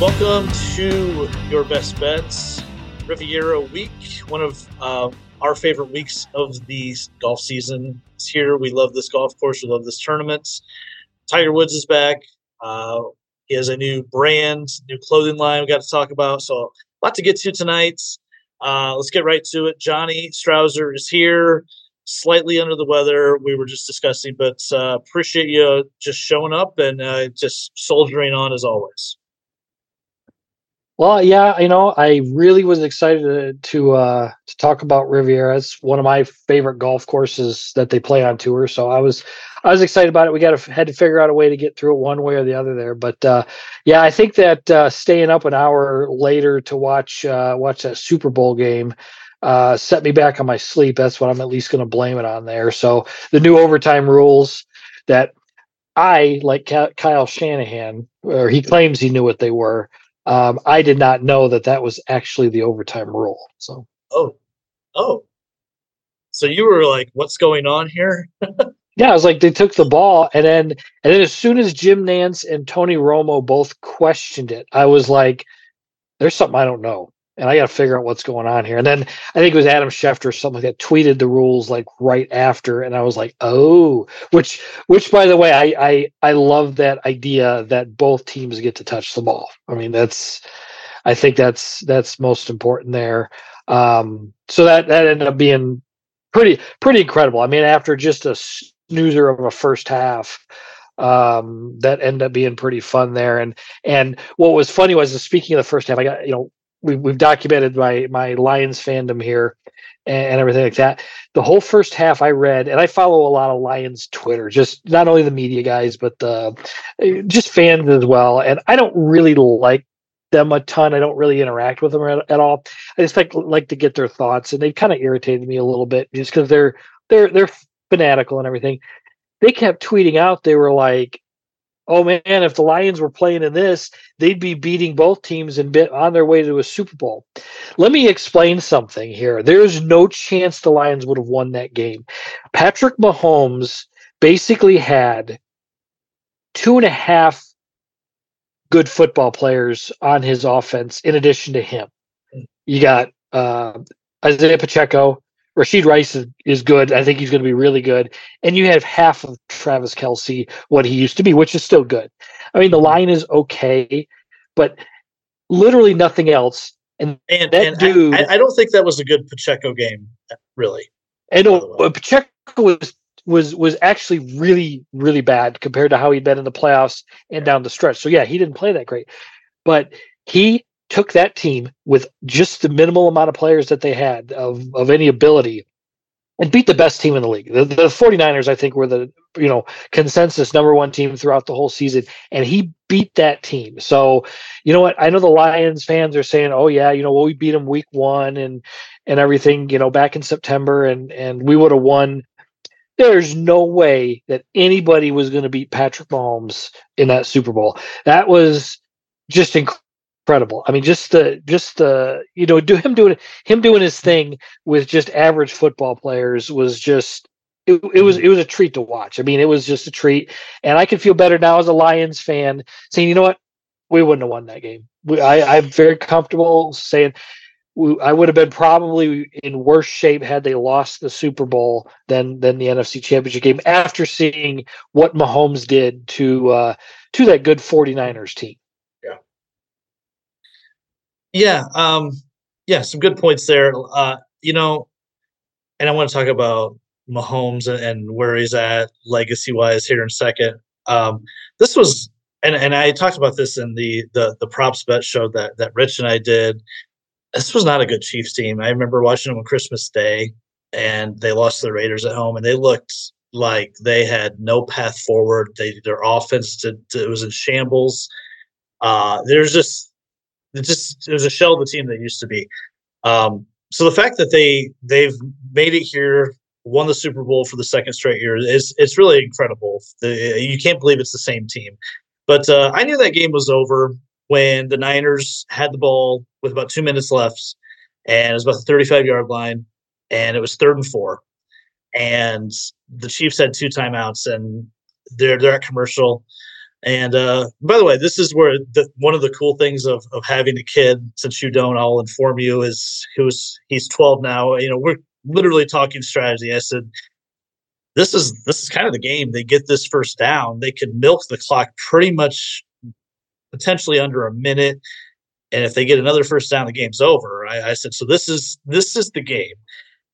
Welcome to your best bets Riviera week, one of uh, our favorite weeks of the golf season. It's here. We love this golf course. We love this tournament. Tiger Woods is back. Uh, he has a new brand, new clothing line we got to talk about. So a lot to get to tonight. Uh, let's get right to it. Johnny Strouser is here, slightly under the weather. We were just discussing, but uh, appreciate you just showing up and uh, just soldiering on as always. Well, yeah, you know, I really was excited to to, uh, to talk about Riviera. It's one of my favorite golf courses that they play on tour. So I was I was excited about it. We got to had to figure out a way to get through it one way or the other there. But uh, yeah, I think that uh, staying up an hour later to watch uh, watch that Super Bowl game uh, set me back on my sleep. That's what I'm at least going to blame it on there. So the new overtime rules that I like Kyle Shanahan, or he claims he knew what they were um, I did not know that that was actually the overtime rule. So. Oh, oh. So you were like, "What's going on here?" yeah, I was like, they took the ball, and then and then as soon as Jim Nantz and Tony Romo both questioned it, I was like, "There's something I don't know." and I got to figure out what's going on here. And then I think it was Adam Schefter or something that tweeted the rules like right after, and I was like, oh, which which by the way, I I I love that idea that both teams get to touch the ball. I mean, that's I think that's that's most important there. Um, so that that ended up being pretty pretty incredible. I mean, after just a snoozer of a first half, um, that ended up being pretty fun there. And and what was funny was, speaking of the first half, I got you know we've, we've documented my my Lions fandom here and, and, everything like that. The whole first half I read, and I follow a lot of Lions Twitter, just not only the media guys, but uh, just fans as well. And I don't really like them a ton. I don't really interact with them at, at all. I just like like to get their thoughts, and they kind of irritated me a little bit just because they're they're they're fanatical and everything. They kept tweeting out. They were like, oh man, if the Lions were playing in this, they'd be beating both teams and be on their way to a Super Bowl. Let me explain something here. There's no chance the Lions would have won that game. Patrick Mahomes basically had two and a half good football players on his offense in addition to him. You got uh, Isaiah Pacheco, Rashee Rice is, is good. I think he's going to be really good. And you have half of Travis Kelce, what he used to be, which is still good. I mean, the line is okay, but literally nothing else. And, and that and dude, I, I, don't think that was a good Pacheco game, really. And uh, Pacheco was was was actually really really bad compared to how he'd been in the playoffs and down the stretch. So yeah, he didn't play that great, but he took that team with just the minimal amount of players that they had of, of any ability and beat the best team in the league. The, the 49ers, I think, were the you know consensus number one team throughout the whole season, and he beat that team. So, you know what? I know the Lions fans are saying, "Oh yeah, you know, well, we beat them week one and and everything, you know, back in September, and and we would have won." There's no way that anybody was going to beat Patrick Mahomes in that Super Bowl. That was just incredible incredible. I mean, just the just the you know do him doing him doing his thing with just average football players was just it, it was it was a treat to watch. I mean, it was just a treat, and I can feel better now as a Lions fan saying, you know what, we wouldn't have won that game. We, I, I'm very comfortable saying we, I would have been probably in worse shape had they lost the Super Bowl than than the NFC Championship game after seeing what Mahomes did to uh, to that good 49ers team. Yeah, um, yeah, some good points there. Uh, you know, and I want to talk about Mahomes and, where he's at legacy wise here in a second. Um, this was, and and I talked about this in the the the props bet show that that Rich and I did. This was not a good Chiefs team. I remember watching them on Christmas Day, and they lost to the Raiders at home, and they looked like they had no path forward. They their offense it was in shambles. Uh, there's just it just it was a shell of the team that used to be. Um, so the fact that they they've made it here, won the Super Bowl for the second straight year is it's really incredible. The, you can't believe it's the same team. But uh, I knew that game was over when the Niners had the ball with about two minutes left, and it was about the 35 yard line, and it was third and four, and the Chiefs had two timeouts, and they're they're at commercial. And uh, by the way, this is where the, one of the cool things of, of having a kid, since you don't, I'll inform you, is who's he's 12 now. You know, we're literally talking strategy. I said, this is this is kind of the game. They get this first down, they can milk the clock pretty much potentially under a minute. And if they get another first down, the game's over. I, I said, so this is this is the game.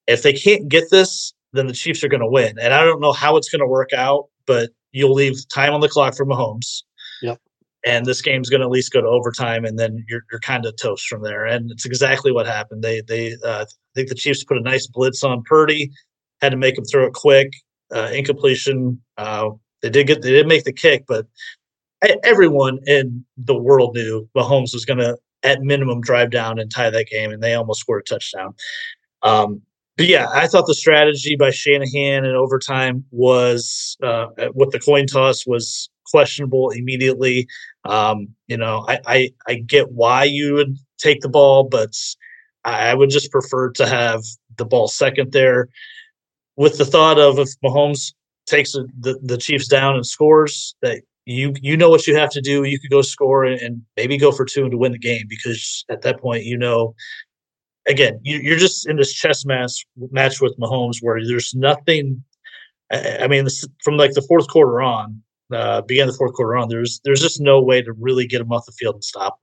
If they can't get this, then the Chiefs are going to win. And I don't know how it's going to work out, but you'll leave time on the clock for Mahomes. Yep. And this game's going to at least go to overtime, and then you're you're kind of toast from there. And it's exactly what happened. They they uh, I think the Chiefs put a nice blitz on Purdy, had to make him throw it quick, uh, incompletion. Uh, they did get they did make the kick, but everyone in the world knew Mahomes was going to, at minimum, drive down and tie that game, and they almost scored a touchdown. Um, but yeah, I thought the strategy by Shanahan in overtime was uh, with the coin toss was questionable immediately. Um, you know, I, I, I get why you would take the ball, but I would just prefer to have the ball second there, with the thought of if Mahomes takes the, the Chiefs down and scores, that you you know what you have to do. You could go score and, and maybe go for two and to win the game because at that point you know. Again, you, are just in this chess match match with Mahomes where there's nothing. I mean, from like the fourth quarter on, uh, began the fourth quarter on, there's there's just no way to really get him off the field and stop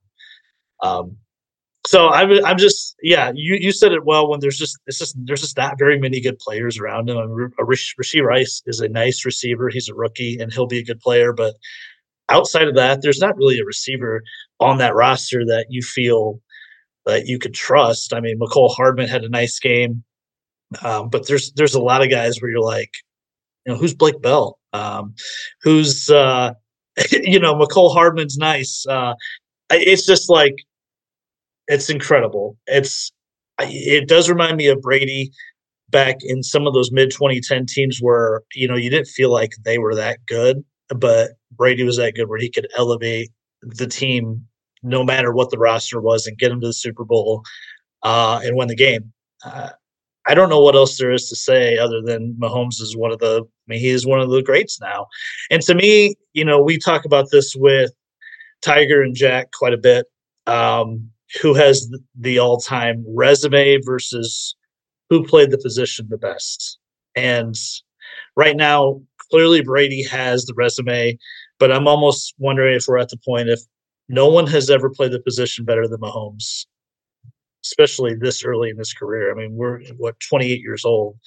him. Um, so I'm I'm just yeah you you said it well when there's just it's just there's just not very many good players around him. I mean, Rashee Rice is a nice receiver. He's a rookie and he'll be a good player, but outside of that, there's not really a receiver on that roster that you feel that you could trust. I mean, Mecole Hardman had a nice game, um, but there's there's a lot of guys where you're like, you know, who's Blake Bell? Um, who's uh, you know, Mecole Hardman's nice. Uh, it's just like it's incredible. It's it does remind me of Brady back in some of those mid 2010 teams where you know you didn't feel like they were that good, but Brady was that good where he could elevate the team no matter what the roster was and get them to the Super Bowl uh, and win the game. Uh, I don't know what else there is to say other than Mahomes is one of the. I mean, he is one of the greats now. And to me, you know, we talk about this with Tiger and Jack quite a bit. Um, who has the all-time resume versus who played the position the best. And right now, clearly Brady has the resume, but I'm almost wondering if we're at the point if no one has ever played the position better than Mahomes, especially this early in his career. I mean, we're what 28 years old.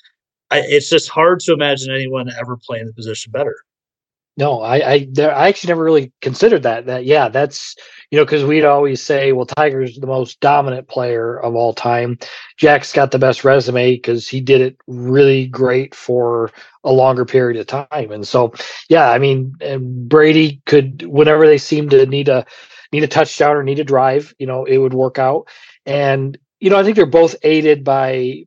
I, it's just hard to imagine anyone ever playing the position better. No, I I, there, I actually never really considered that. That yeah, that's you know because we'd always say, well, Tiger's the most dominant player of all time. Jack's got the best resume because he did it really great for a longer period of time. And so, yeah, I mean, Brady could whenever they seemed to need a need a touchdown or need a drive, you know, it would work out. And you know, I think they're both aided by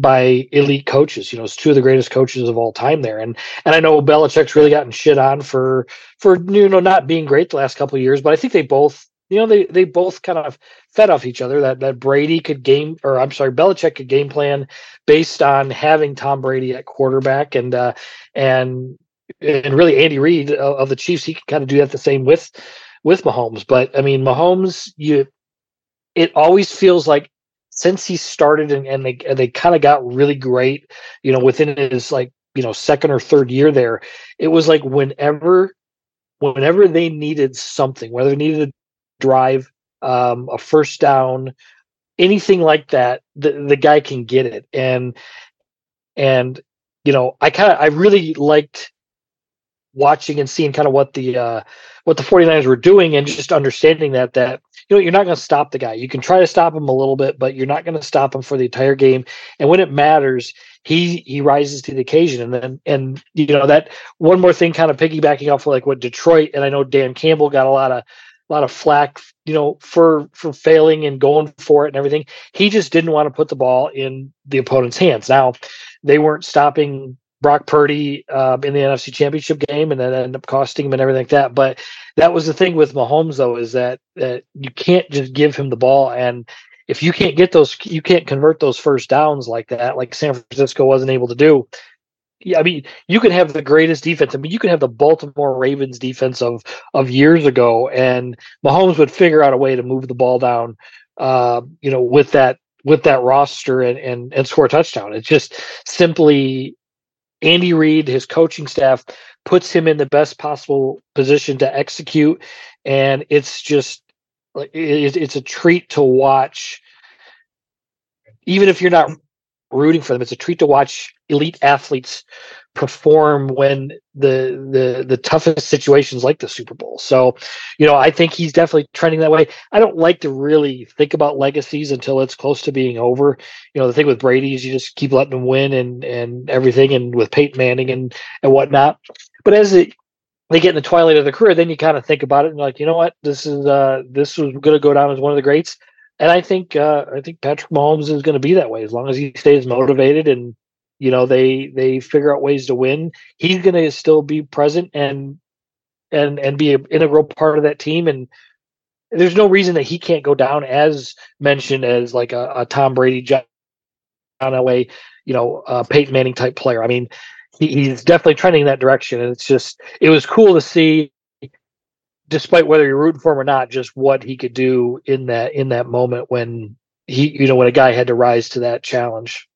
by elite coaches. You know, it's two of the greatest coaches of all time there. And and I know Belichick's really gotten shit on for for you know not being great the last couple of years, but I think they both you know they they both kind of fed off each other. That that Brady could game or I'm sorry, Belichick could game plan based on having Tom Brady at quarterback and uh and and really Andy Reid of, of the Chiefs, he could kind of do that the same with with Mahomes. But I mean, Mahomes, you it always feels like since he started and, and they and they kind of got really great, you know, within his like you know second or third year there, it was like whenever whenever they needed something, whether they needed a drive, um, a first down, anything like that, the the guy can get it. And and you know, I kind of I really liked watching and seeing kind of what the uh what the 49ers were doing and just understanding that that you know, you're not going to stop the guy. You can try to stop him a little bit, but you're not going to stop him for the entire game. And when it matters, he he rises to the occasion. And then and you know that one more thing, kind of piggybacking off of like what Detroit and I know Dan Campbell got a lot of a lot of flack, you know, for for failing and going for it and everything. He just didn't want to put the ball in the opponent's hands. Now, they weren't stopping Brock Purdy um, in the NFC Championship game, and then end up costing him and everything like that. But that was the thing with Mahomes, though, is that that you can't just give him the ball, and if you can't get those, you can't convert those first downs like that, like San Francisco wasn't able to do. Yeah, I mean, you can have the greatest defense. I mean, you can have the Baltimore Ravens defense of of years ago, and Mahomes would figure out a way to move the ball down, uh, you know, with that with that roster and and and score a touchdown. It's just simply Andy Reid, his coaching staff, puts him in the best possible position to execute, and it's just it's a treat to watch. Even if you're not rooting for them, it's a treat to watch elite athletes perform when the the the toughest situations like the Super Bowl. So, you know, I think he's definitely trending that way. I don't like to really think about legacies until it's close to being over. You know, the thing with Brady is you just keep letting him win and and everything, and with Peyton Manning and and whatnot. But as it they get in the twilight of their career, then you kind of think about it and like, you know what, this is uh this was going to go down as one of the greats. And I think uh, I think Patrick Mahomes is going to be that way as long as he stays motivated and you know they they figure out ways to win. He's going to still be present and and and be an integral part of that team. And there's no reason that he can't go down as mentioned as like a, a tom brady john elway you know uh, peyton manning type player. I mean he, he's definitely trending in that direction. And it's just it was cool to see despite whether you're rooting for him or not just what he could do in that in that moment when he you know when a guy had to rise to that challenge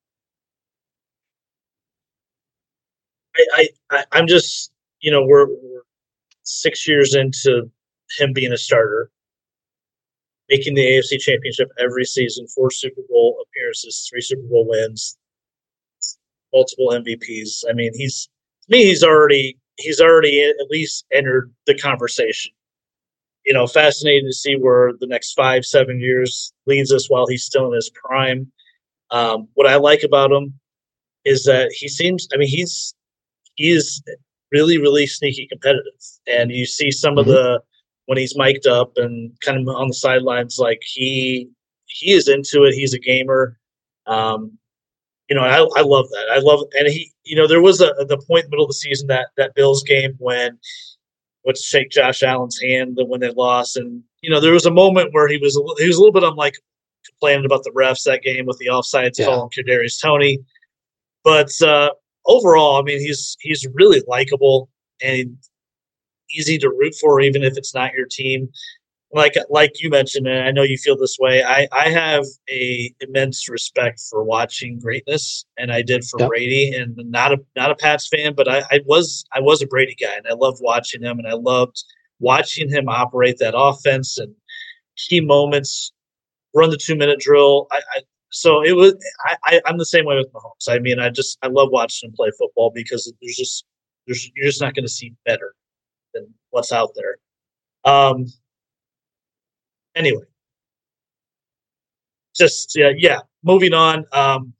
I, I I'm just you know we're, we're six years into him being a starter, making the AFC Championship every season, four Super Bowl appearances, three Super Bowl wins, multiple MVPs. I mean, he's to me he's already he's already at least entered the conversation. You know, fascinating to see where the next five seven years leads us while he's still in his prime. Um, what I like about him is that he seems. I mean, he's he is really, really sneaky competitive. And you see some mm-hmm. of the when he's mic'd up and kind of on the sidelines, like he he is into it. He's a gamer. Um, you know, I, I love that. I love and he, you know, there was a the point in the middle of the season that that Bills game when what's shake Josh Allen's hand when they lost, and you know, there was a moment where he was he was a little bit unlike complaining about the refs that game with the offsides yeah. call on Kadarius Toney. But uh, overall, I mean, he's he's really likable and easy to root for, even if it's not your team. Like like you mentioned, and I know you feel this way. I I have a immense respect for watching greatness, and I did for yep. Brady. And not a not a Pats fan, but I, I was I was a Brady guy, and I loved watching him, and I loved watching him operate that offense and key moments, run the two minute drill. I, I so it was. I, I am the same way with Mahomes. I mean, I just I love watching him play football because there's just there's you're just not going to see better than what's out there. Um. Anyway, just yeah, yeah. Moving on. Um,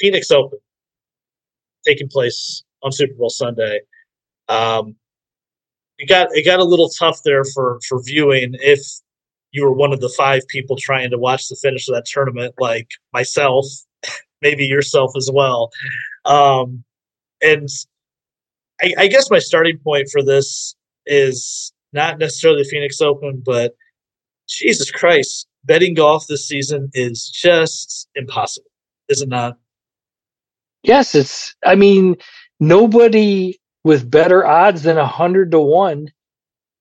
Phoenix Open taking place on Super Bowl Sunday. Um, it got it got a little tough there for for viewing if you were one of the five people trying to watch the finish of that tournament, like myself, maybe yourself as well. Um, and I, I guess my starting point for this is not necessarily the Phoenix Open, but Jesus Christ, betting golf this season is just impossible, is it not? Yes, it's. I mean, nobody with better odds than a hundred to one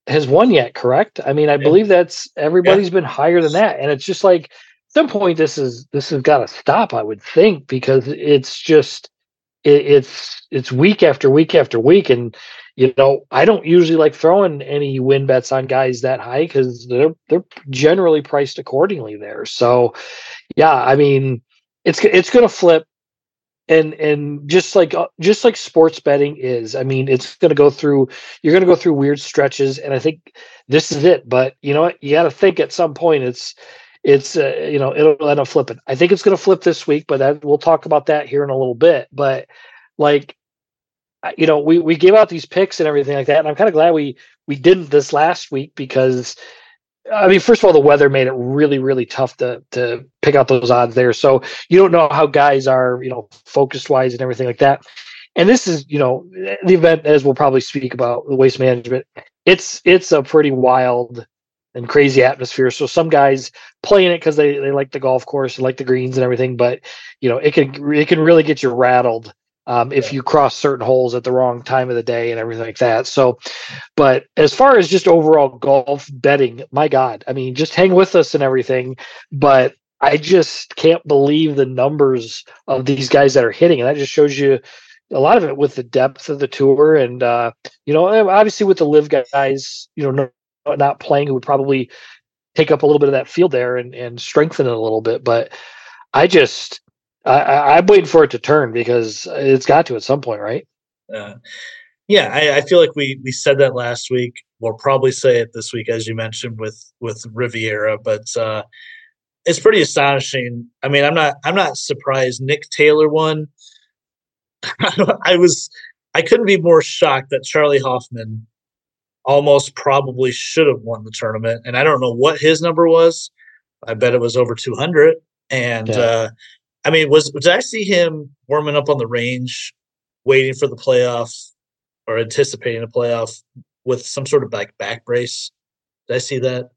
has won yet, correct? I mean, I yeah. believe that's everybody's yeah. been higher than that, and it's just like at some point this is this has got to stop. I would think because it's just it, it's it's week after week after week, and you know I don't usually like throwing any win bets on guys that high because they're they're generally priced accordingly there. So yeah, I mean it's it's going to flip and and just like uh, just like sports betting is i mean it's going to go through you're going to go through weird stretches and i think this is it but you know what? You got to think at some point it's it's uh, you know it'll end up flipping. I think it's going to flip this week but that, we'll talk about that here in a little bit but like you know we we gave out these picks and everything like that and i'm kind of glad we we didn't this last week because I mean, first of all, the weather made it really, really tough to to pick out those odds there. So you don't know how guys are, you know, focused wise and everything like that. And this is, you know, the event as we'll probably speak about the waste management. It's it's a pretty wild and crazy atmosphere. So some guys playing it because they, they like the golf course and like the greens and everything, but you know, it can it can really get you rattled um, if you cross certain holes at the wrong time of the day and everything like that. So, but as far as just overall golf betting, my God, I mean, just hang with us and everything. But I just can't believe the numbers of these guys that are hitting, and that just shows you a lot of it with the depth of the tour, and uh, you know, obviously with the LIV guys, you know, not playing, who would probably take up a little bit of that field there and and strengthen it a little bit. But I just I, am waiting for it to turn because it's got to at some point, right? Uh, yeah, I, I, feel like we we said that last week. We'll probably say it this week, as you mentioned with with Riviera, but uh, it's pretty astonishing. I mean, I'm not I'm not surprised. Nick Taylor won. I was I couldn't be more shocked that Charley Hoffman almost probably should have won the tournament, and I don't know what his number was. I bet it was over 200. And yeah. uh, I mean, was did I see him warming up on the range, waiting for the playoff or anticipating a playoff with some sort of like back brace? Did I see that?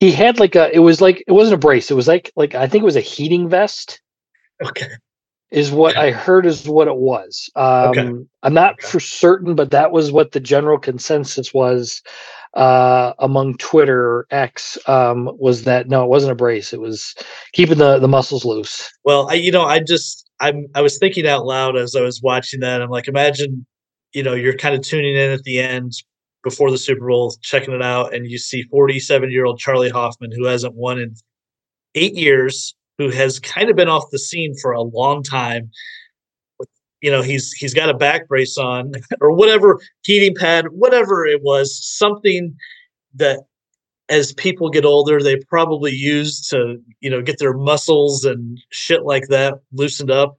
He had like a. It was like it wasn't a brace. It was like like I think it was a heating vest. Okay. Is what I heard is what it was. Um, okay. I'm not okay. for certain, but that was what the general consensus was uh, among Twitter X um, was that no, it wasn't a brace. It was keeping the the muscles loose. Well, I you know I just I'm I was thinking out loud as I was watching that. I'm like, imagine you know you're kind of tuning in at the end before the Super Bowl, checking it out, and you see 47 year old Charley Hoffman who hasn't won in eight years, who has kind of been off the scene for a long time you know he's he's got a back brace on or whatever heating pad whatever it was something that as people get older they probably use to you know get their muscles and shit like that loosened up.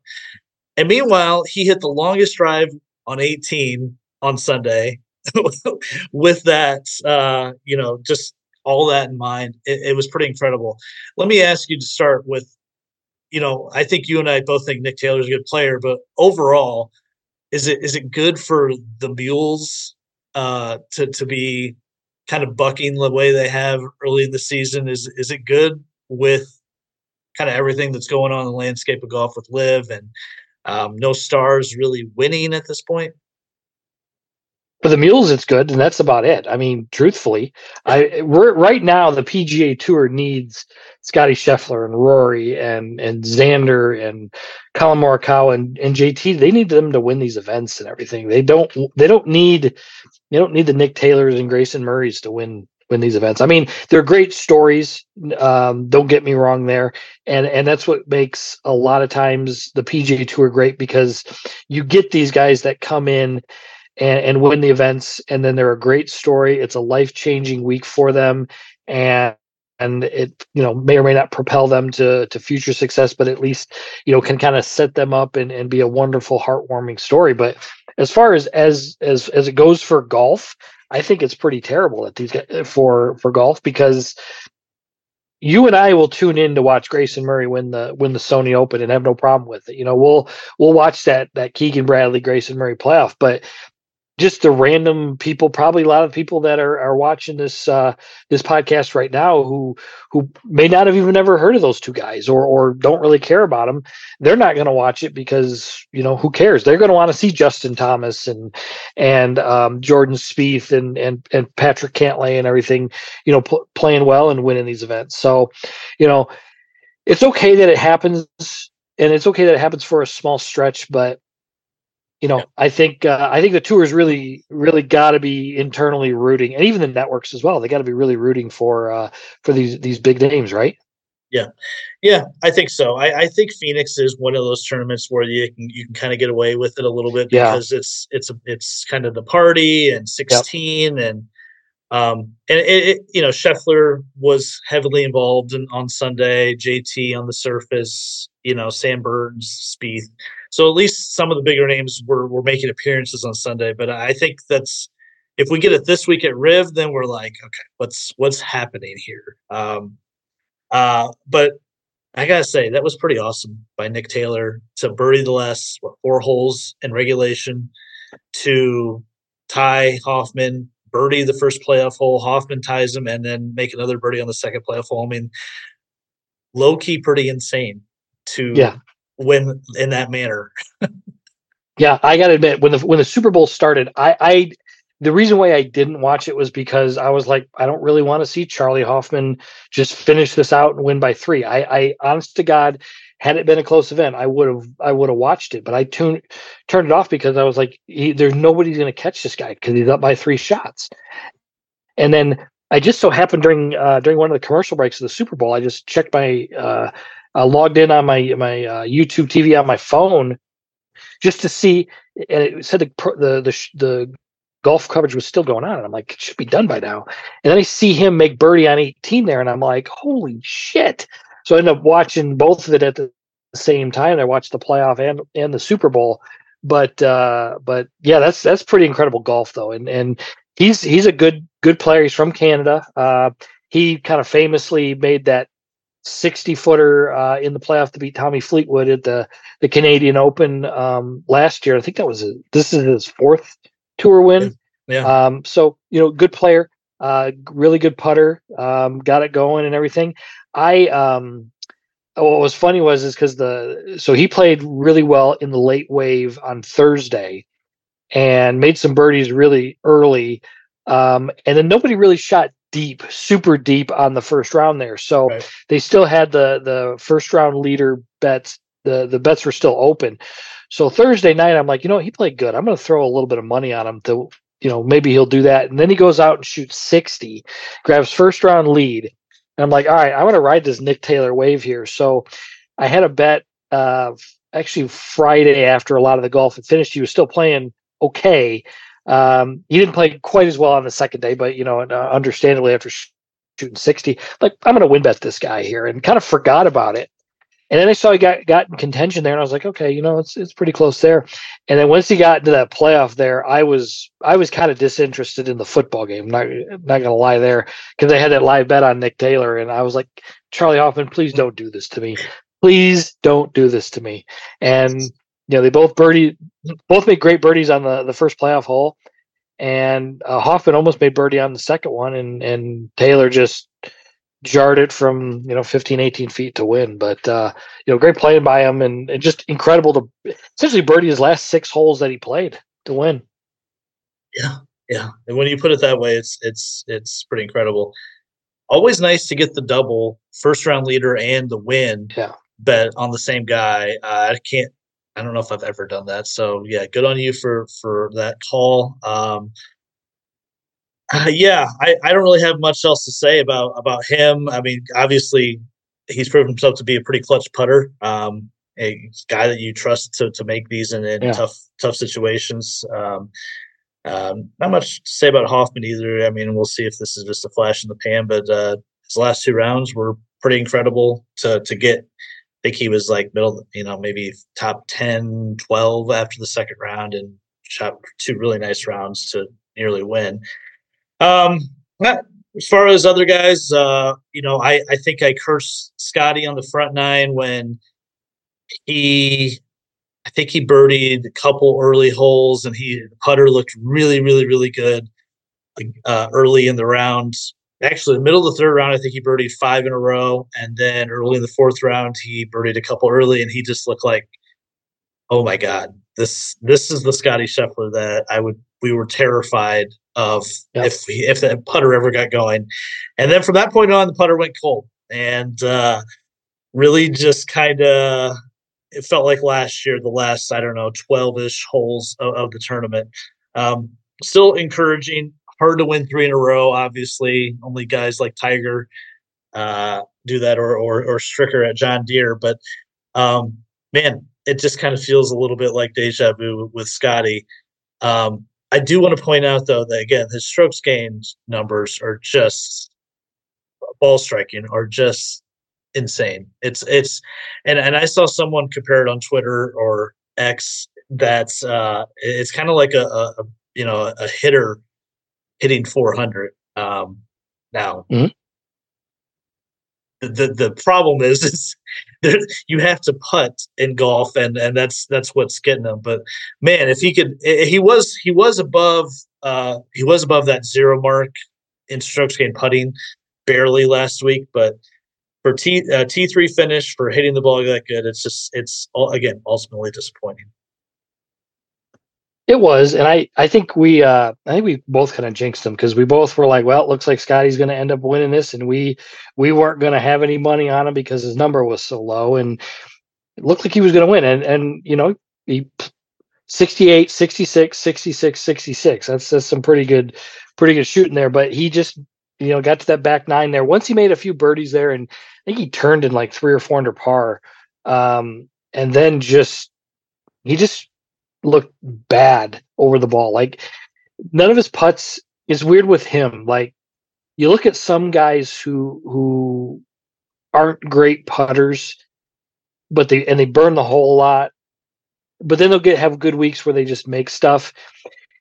And meanwhile he hit the longest drive on 18 on sunday with that uh you know just all that in mind. It, it was pretty incredible. Let me ask you to start with you know, I think you and I both think Nick Taylor's a good player, but overall, is it is it good for the Mules uh, to to be kind of bucking the way they have early in the season? Is is it good with kind of everything that's going on in the landscape of golf with LIV and um, no stars really winning at this point? For the mules, it's good, and that's about it. I mean, truthfully, I right now the PGA Tour needs Scotty Scheffler and Rory and and Xander and Collin Morikawa and, and JT. They need them to win these events and everything. They don't they don't need they don't need the Nick Taylors and Grayson Murrays to win win these events. I mean, they're great stories. Um, don't get me wrong there, and and that's what makes a lot of times the PGA Tour great because you get these guys that come in and, and win the events. And then they're a great story. It's a life changing week for them. And and it you know may or may not propel them to to future success but at least you know can kind of set them up and, and be a wonderful heartwarming story but as far as as as as it goes for golf i think it's pretty terrible at these uh, for for golf because you and I will tune in to watch Grayson Murray win the win the Sony Open and have no problem with it. You know, we'll we'll watch that that Keegan Bradley Grayson Murray playoff, but just the random people, probably a lot of people that are, are watching this uh, this podcast right now who who may not have even ever heard of those two guys or or don't really care about them. They're not going to watch it because you know who cares? They're going to want to see Justin Thomas and and um, Jordan Spieth and and and Patrick Cantlay and everything, you know, pl- playing well and winning these events. So, you know, it's okay that it happens, and it's okay that it happens for a small stretch, but you know, I think uh, I think the tours really really got to be internally rooting, and even the networks as well. They got to be really rooting for uh, for these these big names, right? Yeah, yeah, I think so. I, I think Phoenix is one of those tournaments where you can you can kind of get away with it a little bit because yeah. it's it's a, it's kind of the party and sixteen yep. and um and it, it, you know Scheffler was heavily involved in, on Sunday. JT on the surface, you know Sam Burns, Spieth so at least some of the bigger names were, were making appearances on Sunday. But I think that's if we get it this week at Riv, then we're like, okay, what's what's happening here? Um, uh, but I gotta say that was pretty awesome by Nick Taylor to birdie the last what, four holes in regulation, to tie Hoffman, birdie the first playoff hole, Hoffman ties him, and then make another birdie on the second playoff hole. I mean, low key, pretty insane to yeah. Win in that manner. yeah, I gotta admit, when the when the Super Bowl started, I, I the reason why I didn't watch it was because I was like, I don't really want to see Charley Hoffman just finish this out and win by three. I, I honest to God, had it been a close event, I would have I would have watched it, but I tuned turned it off because I was like, he, there's nobody's going to catch this guy because he's up by three shots. And then I just so happened during uh, during one of the commercial breaks of the Super Bowl, I just checked my uh, uh, logged in on my my uh, YouTube TV on my phone just to see, and it said the the the, the golf coverage was still going on. And I'm like, it should be done by now. And then I see him make birdie on 18 there, and I'm like, holy shit. So I end up watching both of it at the same time. I watched the playoff and and the Super Bowl. But uh, but yeah, that's that's pretty incredible golf though. And and he's he's a good good player. He's from Canada. Uh, he kind of famously made that 60 footer uh, in the playoff to beat Tommy Fleetwood at the the Canadian Open um, last year. I think that was a, this is his fourth tour win. Yeah. Um, so you know, good player, uh, really good putter, um, got it going and everything. I um, what was funny was is because the so he played really well in the late wave on Thursday, and made some birdies really early. Um, and then nobody really shot deep, super deep on the first round there. So right. they still had the the first round leader bets. The the bets were still open. So Thursday night, I'm like, you know, he played good. I'm going to throw a little bit of money on him to, you know, maybe he'll do that. And then he goes out and shoots 60, grabs first round lead. And I'm like, all right, I want to ride this Nick Taylor wave here. So I had a bet uh, actually Friday after a lot of the golf had finished. He was still playing okay. Um, he didn't play quite as well on the second day, but you know, uh, understandably after sh- shooting 60, like I'm going to win bet this guy here and kind of forgot about it. And then I saw he got got in contention there, and I was like, okay, you know, it's it's pretty close there. And then once he got into that playoff there, I was I was kind of disinterested in the football game. Not not gonna lie there, because I had that live bet on Nick Taylor, and I was like, Charley Hoffman, please don't do this to me. Please don't do this to me. And you know, they both birdie, both made great birdies on the the first playoff hole, and uh, Hoffman almost made birdie on the second one, and and Taylor just jarred it from you know 15 18 feet to win. But uh you know great playing by him and, and just incredible to essentially birdie his last six holes that he played to win. Yeah yeah. And when you put it that way it's it's it's pretty incredible. Always nice to get the double first round leader and the win yeah. bet on the same guy. Uh, i can't i don't know if i've ever done that so yeah good on you for for that call um uh, yeah, I, I don't really have much else to say about about him. I mean, obviously, he's proven himself to be a pretty clutch putter. Um, a guy that you trust to to make these in, in yeah. tough tough situations. Um, um, not much to say about Hoffman either. I mean, we'll see if this is just a flash in the pan, but uh, his last two rounds were pretty incredible to to get. I think he was like middle, you know, maybe top 10, 12 after the second round and shot two really nice rounds to nearly win. Um, as far as other guys, uh, you know, I, I think I cursed Scotty on the front nine when he, I think he birdied a couple early holes and he putter looked really, really, really good uh, early in the round. Actually, the middle of the third round, I think he birdied five in a row, and then early in the fourth round, he birdied a couple early, and he just looked like, oh my god, this this is the Scotty Scheffler that I would we were terrified of yep. if if the putter ever got going. And then from that point on, the putter went cold and uh, really just kind of it felt like last year, the last I don't know twelve ish holes of, of, the tournament. Um, still encouraging. Hard to win three in a row. Obviously, only guys like Tiger uh, do that, or, or or Stricker at John Deere. But um, man, it just kind of feels a little bit like deja vu with Scotty. Um, I do want to point out though that again his strokes gained numbers are just ball striking are just insane. It's it's and and I saw someone compare it on Twitter or X that's uh it's kind of like a, a, you know a hitter hitting 400. Um, now, Mhm. the, the the problem is is there, you have to putt in golf, and and that's that's what's getting him. But man, if he could, he was he was above uh he was above that zero mark in strokes gained putting barely last week, but for T uh, T three finish for hitting the ball that good, it's just it's all again ultimately disappointing. It was, and I I think we uh I think we both kind of jinxed him because we both were like, well, it looks like Scotty's going to end up winning this, and we we weren't going to have any money on him because his number was so low, and it looked like he was going to win, and and you know he 68 66 66 66 that's that's some pretty good pretty good shooting there but he just you know got to that back nine there. Once he made a few birdies there and i think he turned in like three or four under par um and then just he just looked bad over the ball like none of his putts is weird with him like you look at some guys who who aren't great putters but they and they burn the hole a lot but then they'll get have good weeks where they just make stuff.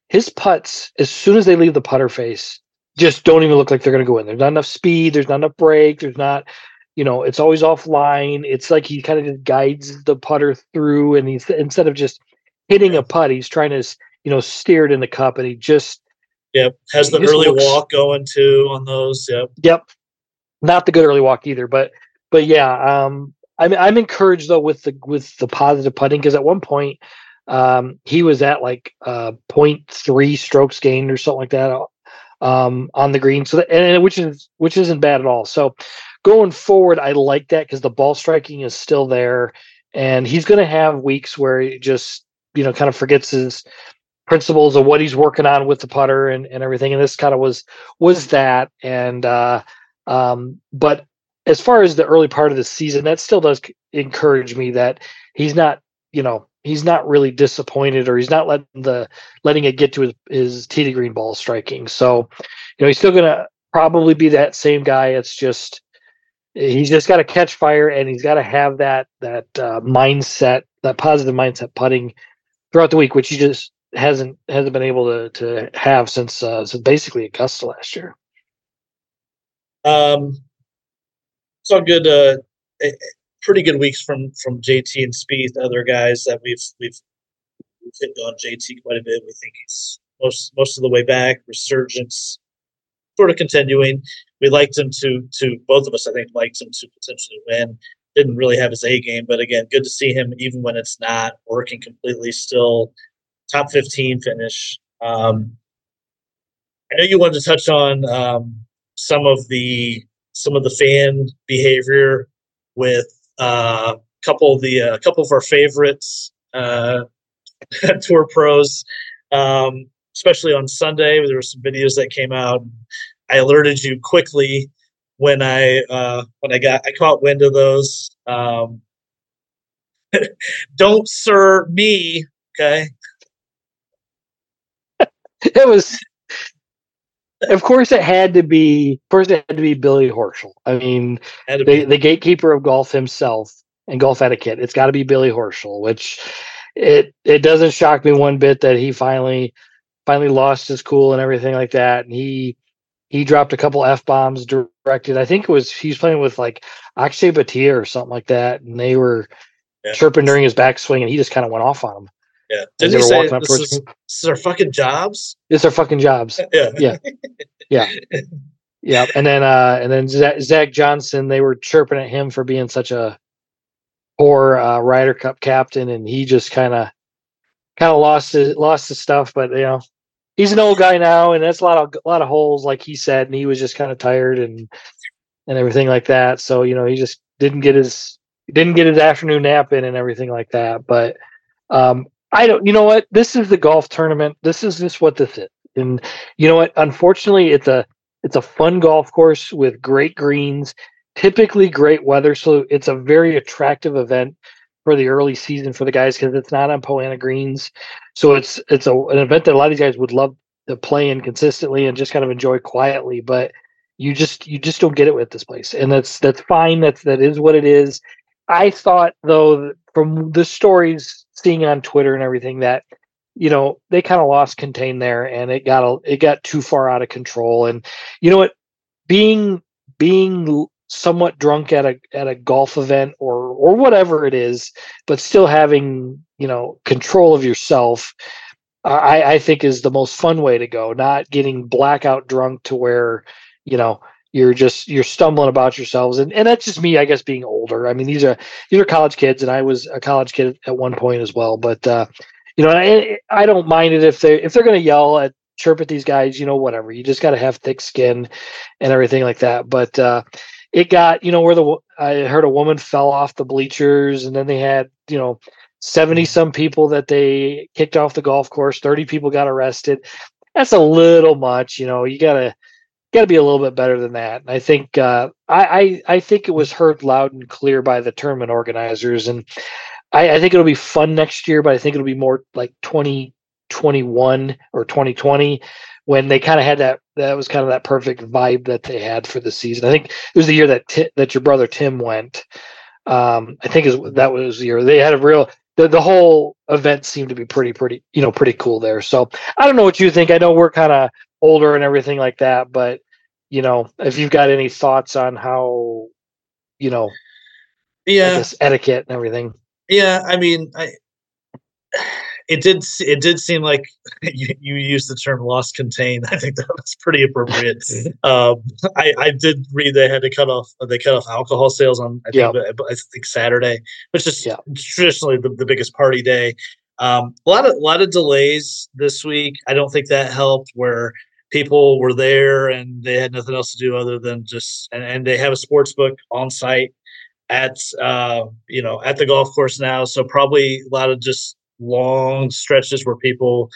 His putts, as soon as they leave the putter face, just don't even look like they're going to go in. There's not enough speed. There's not enough break. There's not, you know, it's always offline. It's like he kind of guides the putter through, and he's instead of just hitting a putt, he's trying to, you know, steer it in the cup, and he just, Yep, has the early looks- walk going too on those. Yep. yep, not the good early walk either. But, but yeah, um, I'm I'm encouraged though with the with the positive putting because at one point um, he was at like uh, 0.3 strokes gained or something like that um, on the green. So that, and which is which isn't bad at all. So going forward, I like that because the ball striking is still there, and he's going to have weeks where he just you know kind of forgets his principles of what he's working on with the putter and, and everything. And this kind of was was that. And uh, um, but as far as the early part of the season, that still does encourage me that he's not, you know, he's not really disappointed or he's not letting the letting it get to his, his tee to green ball striking. So, you know, he's still gonna probably be that same guy. It's just he's just got to catch fire and he's got to have that that uh, mindset, that positive mindset putting throughout the week, which he just hasn't hasn't been able to to have since uh, since basically Augusta last year. Um, saw good, uh, pretty good weeks from from JT and Spieth, other guys that we've we've we've hit on JT quite a bit. We think he's most most of the way back. Resurgence, sort of continuing. We liked him to to both of us. I think liked him to potentially win. Didn't really have his A game, but again, good to see him even when it's not working completely. Still top fifteen finish. Um, I know you wanted to touch on um, some of the some of the fan behavior with uh, a couple of the a couple of our favorites uh, tour pros, um, especially on Sunday. There were some videos that came out. I alerted you quickly when I uh, when I got I caught wind of those. Um, don't sir me, okay? it was of course it had to be of course it had to be billy horschel i mean the, be- the gatekeeper of golf himself and golf etiquette it's got to be billy horschel which it it doesn't shock me one bit that he finally finally lost his cool and everything like that and he he dropped a couple f bombs directed i think it was he was playing with like akshay bhatia or something like that and they were Yeah. chirping during his backswing and he just kind of went off on him yeah. Didn't they he say this is, this is our fucking jobs? it's their fucking jobs Yeah. Yeah. Yeah, and then uh, and then Zach, Zach Johnson, they were chirping at him for being such a poor uh, Ryder Cup captain, and he just kind of kind of lost his lost his stuff. But you know, he's an old guy now, and that's a lot of a lot of holes, like he said, and he was just kind of tired and and everything like that. So you know, he just didn't get his didn't get his afternoon nap in and everything like that. But um, I don't. You know what? This is the golf tournament. This is just what this is. And you know what? Unfortunately, it's a it's a fun golf course with great greens, typically great weather. So it's a very attractive event for the early season for the guys because it's not on Poa annua greens. So it's it's a, an event that a lot of these guys would love to play in consistently and just kind of enjoy quietly. But you just you just don't get it with this place, and that's that's fine. That's that is what it is. I thought though from the stories seeing on Twitter and everything that you know, they kind of lost contain there, and it got a, it got too far out of control. And you know what, being being somewhat drunk at a at a golf event or or whatever it is, but still having you know control of yourself, I, I think is the most fun way to go. Not getting blackout drunk to where you know you're just you're stumbling about yourselves. And, and that's just me i guess being older. I mean these are these are college kids and i was a college kid at one point as well. But uh you know I, I don't mind it if they if they're going to yell at chirp at these guys you know whatever. You just got to have thick skin and everything like that. But uh it got you know where the i heard a woman fell off the bleachers and then they had you know 70 some people that they kicked off the golf course 30 people got arrested. That's a little much you know you gotta gotta be a little bit better than that. And i think uh, I, I i think it was heard loud and clear by the tournament organizers and I, I think it'll be fun next year but i think it'll be more like 2021 or 2020 when they kind of had that that was kind of that perfect vibe that they had for the season. I think it was the year that T- that your brother tim went. Um, I think is that was the year. They had a real the, the whole event seemed to be pretty pretty you know pretty cool there. So i don't know what you think. I know we're kind of older and everything like that but you know if you've got any thoughts on how you know yeah. this etiquette and everything. Yeah i mean i it did it did seem like you, you used the term lost contain i think that was pretty appropriate. Um, I, I did read they had to cut off they cut off alcohol sales on i think, yep. I think saturday which is traditionally the, the biggest party day. Um, a lot of a lot of delays this week. I don't think that helped where people were there and they had nothing else to do other than just and, and they have a sports book on site at uh, you know at the golf course now. So probably a lot of just long stretches where people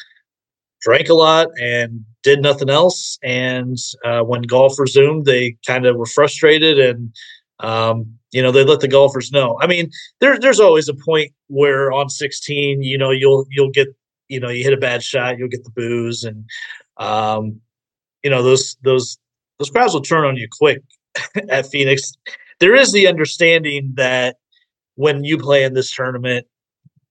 drank a lot and did nothing else. And uh, when golf resumed, they kind of were frustrated and, um, you know, they let the golfers know. I mean, there's there's always a point where on 16, you know, you'll you'll get, you know, you hit a bad shot, you'll get the booze, and um, you know, those those those crowds will turn on you quick at Phoenix. There is the understanding that when you play in this tournament,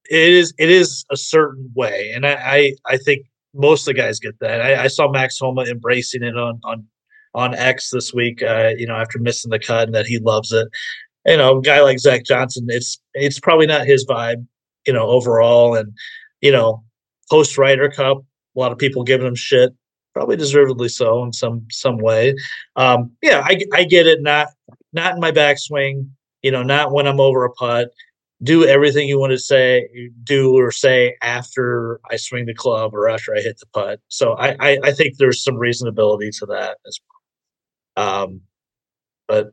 it is it is a certain way, and I I, I think most of the guys get that. I, I, saw Max Homa embracing it on on on X this week. Uh, you know, after missing the cut, and that he loves it. You know, a guy like Zach Johnson, it's it's probably not his vibe. You know, overall, and you know, post Ryder Cup, a lot of people giving him shit, probably deservedly so in some some way. Um, yeah, I I get it. Not not in my backswing. You know, not when I'm over a putt do everything you want to say, do or say after I swing the club or after I hit the putt. So I, I, I think there's some reasonability to that as well. Um, but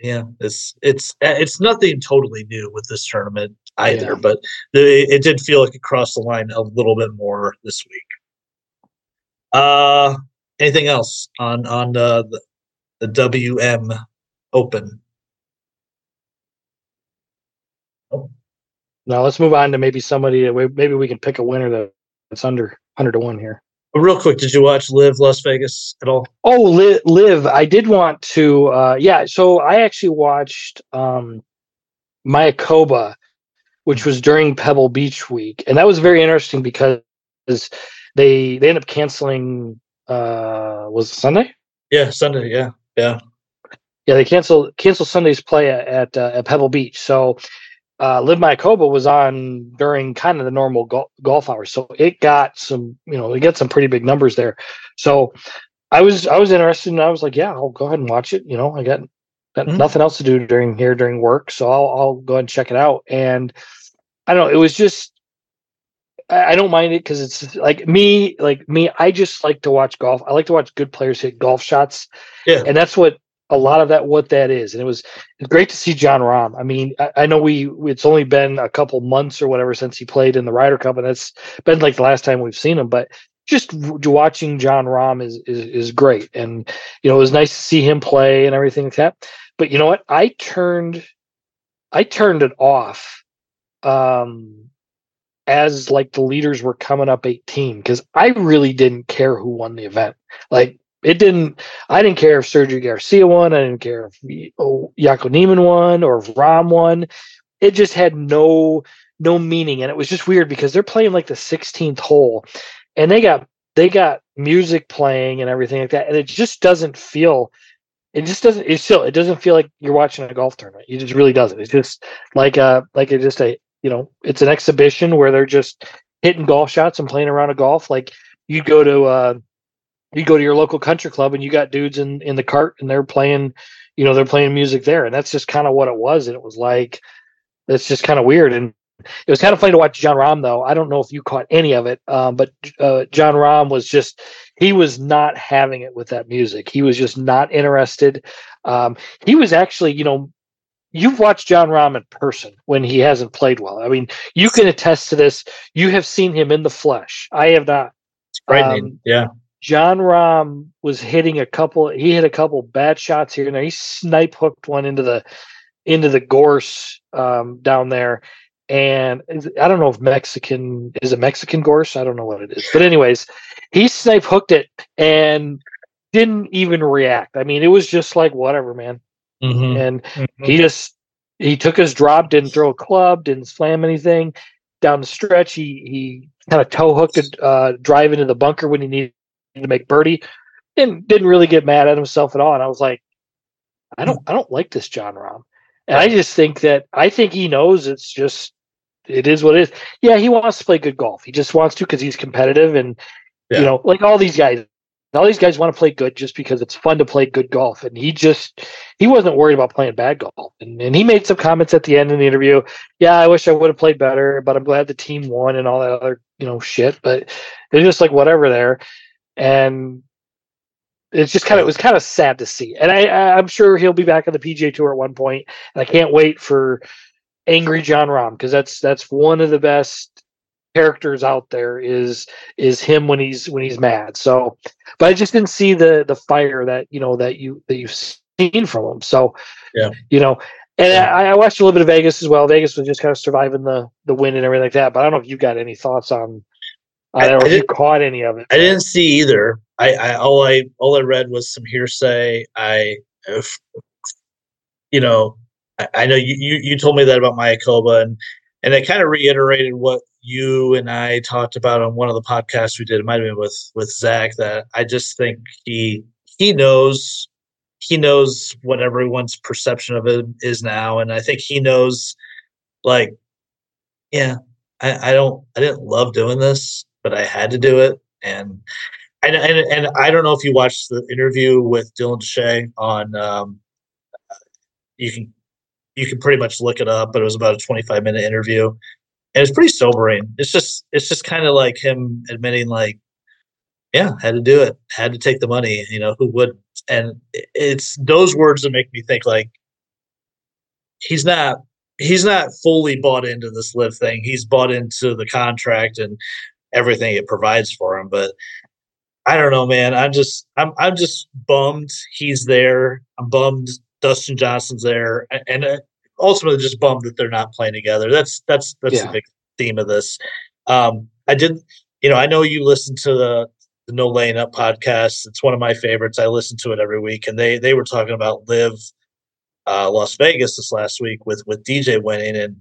yeah, it's it's it's nothing totally new with this tournament either. Yeah. But the, it did feel like it crossed the line a little bit more this week. Uh, anything else on on uh, the the WM Open? Now let's move on to maybe somebody. Maybe we can pick a winner that's under hundred to one here. Real quick, did you watch LIV Las Vegas at all? Oh, LIV! I did want to. Uh, yeah, so I actually watched um, Mayakoba, which was during Pebble Beach week, and that was very interesting because they they ended up canceling. Uh, was Sunday? Yeah, Sunday. Yeah, yeah, yeah. They canceled canceled Sunday's play at at, uh, at Pebble Beach. So uh, LIV Mayakoba was on during kind of the normal go- golf hours, so it got some, you know, it got some pretty big numbers there. So I was I was interested, and I was like, yeah, I'll go ahead and watch it. You know, I got, got mm-hmm. nothing else to do during here during work, so I'll I'll go ahead and check it out. And I don't know, it was just I, I don't mind it because it's like me, like me. I just like to watch golf. I like to watch good players hit golf shots. Yeah, and that's what a lot of that what that is and it was great to see Jon Rahm i mean I, I, know we it's only been a couple months or whatever since he played in the ryder cup and that's been like the last time we've seen him but just watching Jon Rahm is, is is great and you know it was nice to see him play and everything like that. But you know what? I turned i turned it off um as like the leaders were coming up 18 because i really didn't care who won the event. Like it didn't. I didn't care if Sergio Garcia won. I didn't care if oh, Joaquin Niemann won or if Rahm won. It just had no no meaning, and it was just weird because they're playing like the 16th hole, and they got they got music playing and everything like that, and it just doesn't feel. It just doesn't. It still. It doesn't feel like you're watching a golf tournament. It just really doesn't. It's just like a like a just a you know. It's an exhibition where they're just hitting golf shots and playing around a golf. Like you go to uh, you go to your local country club and you got dudes in in the cart and they're playing, you know, they're playing music there, and that's just kind of what it was. And it was like, it's just kind of weird. And it was kind of funny to watch Jon Rahm though. I don't know if you caught any of it, um, but uh, Jon Rahm was just he was not having it with that music. He was just not interested. Um, he was actually, you know, you've watched Jon Rahm in person when he hasn't played well. I mean, you can attest to this. You have seen him in the flesh. I have not. It's frightening. Um, yeah. Jon Rahm was hitting a couple. He hit a couple bad shots here and there. He snipe hooked one into the into the gorse um, down there, and I don't know if Mexican is a Mexican gorse. I don't know what it is, but anyways, he snipe hooked it and didn't even react. I mean, it was just like whatever, man. Mm-hmm. And mm-hmm. he just he took his drop, didn't throw a club, didn't slam anything down the stretch. He he kind of toe hooked a uh, drive into the bunker when he needed to make birdie, and didn't really get mad at himself at all. And I was like, I don't, I don't like this Jon Rahm, and I just think that I think he knows it's just it is what it is. Yeah, he wants to play good golf. He just wants to because he's competitive, and yeah. you know, like all these guys, all these guys want to play good just because it's fun to play good golf. And he just he wasn't worried about playing bad golf. And, and he made some comments at the end of the interview. Yeah, I wish I would have played better, but I'm glad the team won and all that other you know shit. But it's just like whatever there and it's just kind of it was kind of sad to see. And I, I'm sure he'll be back on the PGA Tour at one point. and I can't wait for angry Jon Rahm because that's that's one of the best characters out there is is him when he's when he's mad. So, but I just didn't see the the fire that you know that you that you've seen from him. So, yeah, you know. And I, I watched a little bit of Vegas as well. Vegas was just kind of surviving the the win and everything like that. But I don't know if you got any thoughts on I don't know I if you caught any of it. I didn't see either. I, I all I all I read was some hearsay. I, if, you know, I, I, know you, you you told me that about Mayakoba, and and it kind of reiterated what you and I talked about on one of the podcasts we did. It might have been with with Zach. That I just think he he knows he knows what everyone's perception of it is now, and I think he knows, like, yeah, I, I don't I didn't love doing this but I had to do it. And and and, and I don't know if you watched the interview with Dylan Dethier on. Um, you can you can pretty much look it up, but it was about a 25 minute interview, and it's pretty sobering. It's just it's just kind of like him admitting like, yeah, had to do it, had to take the money. You know, who would? And it's those words that make me think like he's not he's not fully bought into this LIV thing. He's bought into the contract and everything it provides for him. But I don't know, man. I'm just I'm I'm just bummed he's there. I'm bummed Dustin Johnson's there, and uh, ultimately just bummed that they're not playing together. That's that's that's yeah. the big theme of this. Um, I did, you know, I know you listen to the the No Laying Up podcast. It's one of my favorites. I listen to it every week, and they they were talking about LIV uh, Las Vegas this last week with with DJ winning, and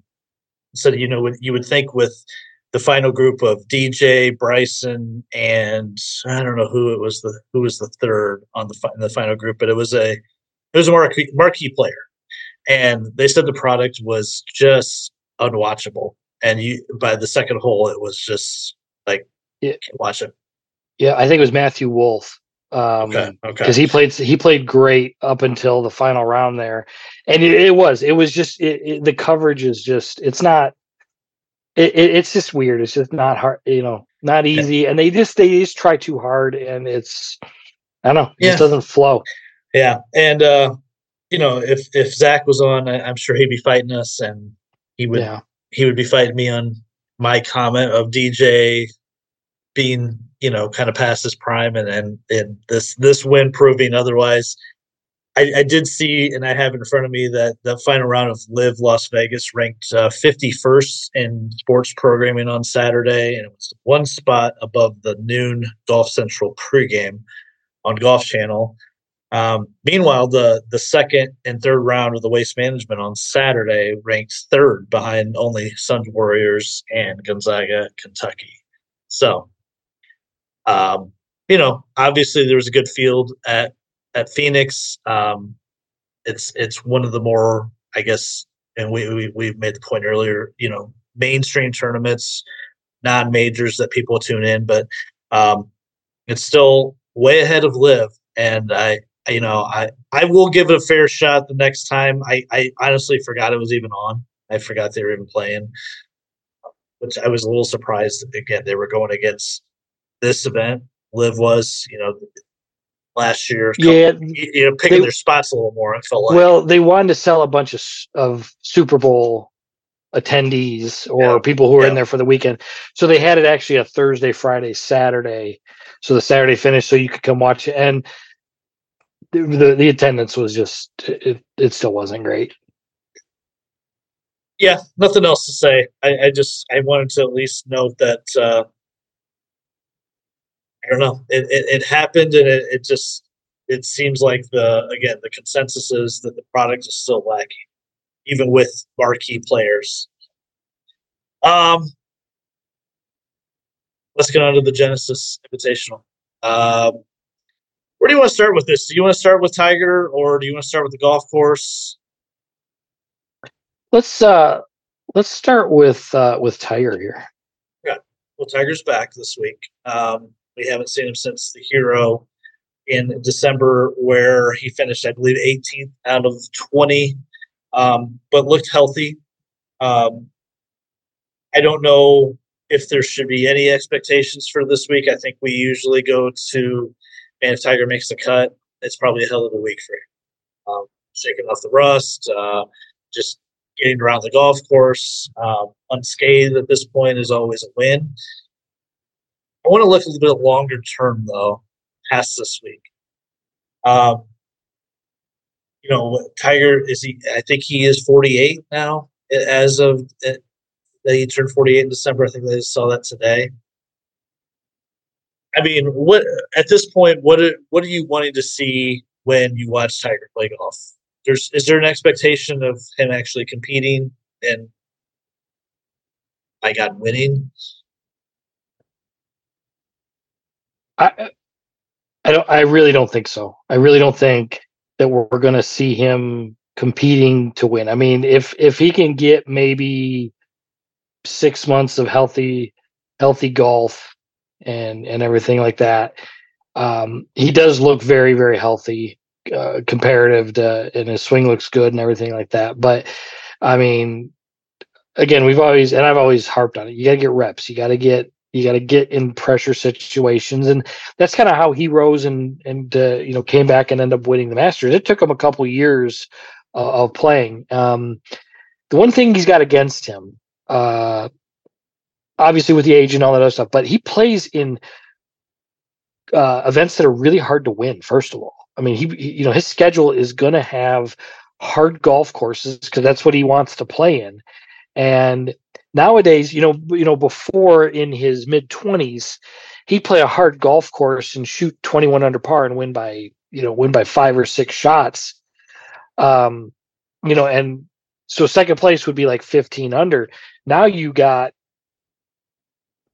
said you know you would think with the final group of DJ, Bryson, and I don't know who it was the who was the third on the in the final group, but it was a it was a marquee, marquee player, and they said the product was just unwatchable. And you by the second hole, it was just like yeah. can't watch it. Yeah, I think it was Matthew Wolff. Um, okay, okay. Because he played he played great up until the final round there, and it, it was it was just it, it, the coverage is just it's not it, it, it's just weird. It's just not hard, you know, not easy. And they just they just try too hard, and it's I don't know, it yeah. just doesn't flow. Yeah, and uh, you know, if if Zach was on, I, am sure he'd be fighting us, and he would yeah. he would be fighting me on my comment of DJ being you know kind of past his prime, and and, and this this win proving otherwise. I, I, did see, and I have in front of me that the final round of LIV Las Vegas ranked uh, 51st in sports programming on Saturday, and it was one spot above the noon Golf Central pregame on Golf Channel. Um, meanwhile, the the second and third round of the Waste Management on Saturday ranked third behind only Suns Warriors and Gonzaga, Kentucky. So, um, you know, obviously there was a good field at at Phoenix. Um, it's it's one of the more, I guess, and we, we we made the point earlier. You know, mainstream tournaments, non majors that people tune in, but um, it's still way ahead of LIV, And I, you know, I I will give it a fair shot the next time. I I honestly forgot it was even on. I forgot they were even playing, which I was a little surprised. Again, they were going against this event. LIV was, you know, last year. Yeah, you know, picking they, their spots a little more. I felt like. Well, they wanted to sell a bunch of of Super Bowl attendees or yeah. people who were yeah. in there for the weekend. So they had it actually a Thursday, Friday, Saturday. So the Saturday finished, so you could come watch it, and the the, the attendance was just it. It still wasn't great. Yeah, nothing else to say. I, I just I wanted to at least note that uh, I don't know. It, it, it happened, and it, it just it seems like the again the consensus is that the product is still lacking, even with marquee players. Um, let's get on to the Genesis Invitational. Um, where do you want to start with this? Do you want to start with Tiger, or do you want to start with the golf course? Let's uh, let's start with uh, with Tiger here. Yeah, well, Tiger's back this week. Um, we haven't seen him since the Hero in December, where he finished, I believe, 18th out of 20, um, but looked healthy. Um, I don't know if there should be any expectations for this week. I think we usually go to, man, if Tiger makes the cut, it's probably a hell of a week for him. Um, shaking off the rust, uh, just getting around the golf course um, unscathed at this point is always a win. I want to look a little bit longer term though, past this week. Um, you know, Tiger is he? I think he is 48 now, as of uh, that he turned 48 in December. I think they saw that today. I mean, what at this point, what are, what are you wanting to see when you watch Tiger play golf? There's is there an expectation of him actually competing and I got winning? I I don't I really don't think so. I really don't think that we're, we're going to see him competing to win. I mean, if if he can get maybe 6 months of healthy healthy golf and and everything like that, um, he does look very very healthy uh, comparative to and his swing looks good and everything like that. But I mean, again, we've always and I've always harped on it. You got to get reps. You got to get you got to get in pressure situations, and that's kind of how he rose and and uh, you know came back and ended up winning the Masters. It took him a couple years uh, of playing. Um, the one thing he's got against him, uh, obviously with the age and all that other stuff, but he plays in uh, events that are really hard to win. First of all, I mean, he, he you know his schedule is going to have hard golf courses because that's what he wants to play in, and nowadays, you know, you know, before in his mid twenties, he'd play a hard golf course and shoot twenty one under par and win by you know win by five or six shots. Um, you know, and so second place would be like fifteen under. Now you got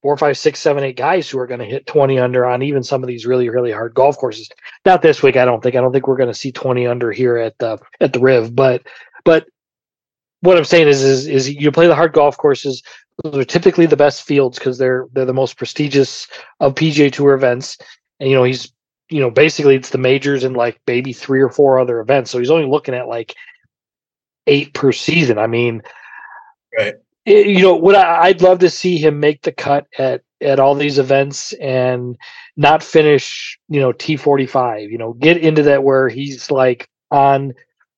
four, five, six, seven, eight guys who are going to hit 20 under on even some of these really, really hard golf courses. Not this week, I don't think. I don't think we're going to see 20 under here at the at the Riv, but but what I'm saying is, is, is you play the hard golf courses. Those are typically the best fields because they're they're the most prestigious of PGA Tour events. And you know he's you know basically it's the majors and like maybe three or four other events. So he's only looking at like eight per season. I mean, right? It, you know what? I, I'd love to see him make the cut at at all these events and not finish you know T45. You know, get into that where he's like on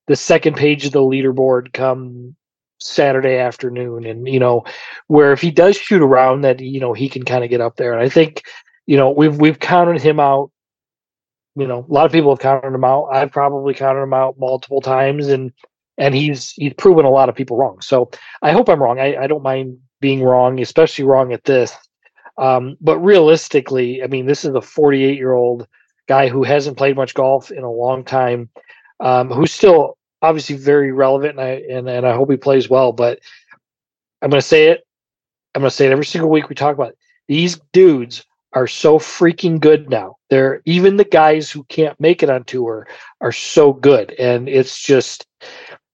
the second page of the leaderboard come Saturday afternoon, and you know where if he does shoot around, that you know he can kind of get up there. And I think you know we've we've counted him out. You know, a lot of people have counted him out. I've probably counted him out multiple times, and and he's he's proven a lot of people wrong. So I hope I'm wrong. I, I don't mind being wrong, especially wrong at this. Um, but realistically, I mean, this is a 48 year old guy who hasn't played much golf in a long time, um, who's still obviously very relevant, and I and, and I hope he plays well. But I'm going to say it. I'm going to say it every single week we talk about it. These dudes are so freaking good now. They're even the guys who can't make it on tour are so good, and it's just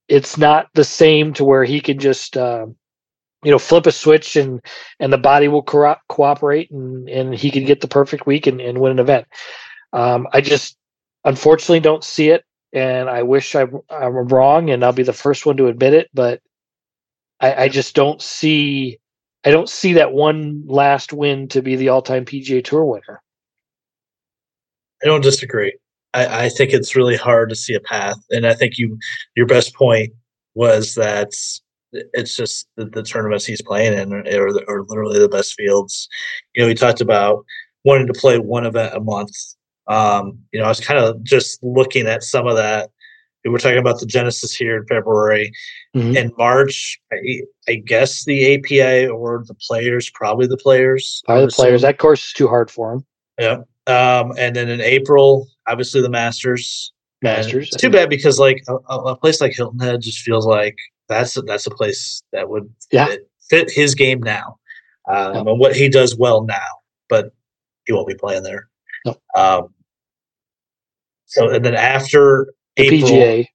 it's not the same to where he can just uh, you know flip a switch and and the body will co- cooperate and and he can get the perfect week and, and win an event. Um, I just unfortunately don't see it, and I wish I, I'm wrong, and I'll be the first one to admit it, but I, I just don't see I don't see that one last win to be the all-time PGA Tour winner. I don't disagree. I, I, think it's really hard to see a path, and I think you your best point was that it's just the, the tournaments he's playing in are, are literally the best fields. You know, he talked about wanting to play one event a month. Um, you know, I was kind of just looking at some of that. We were talking about the Genesis here in February. Mm-hmm. In March, I, I, guess the API or the players, probably the players. Probably the players. That course is too hard for them. Yeah. Um, and then in April, obviously the Masters. Masters. it's too bad because like a, a, place like Hilton Head just feels like that's a, that's a place that would yeah. fit, fit his game now um, yeah. and what he does well now. But he won't be playing there. No. Um, so and then after the April, PGA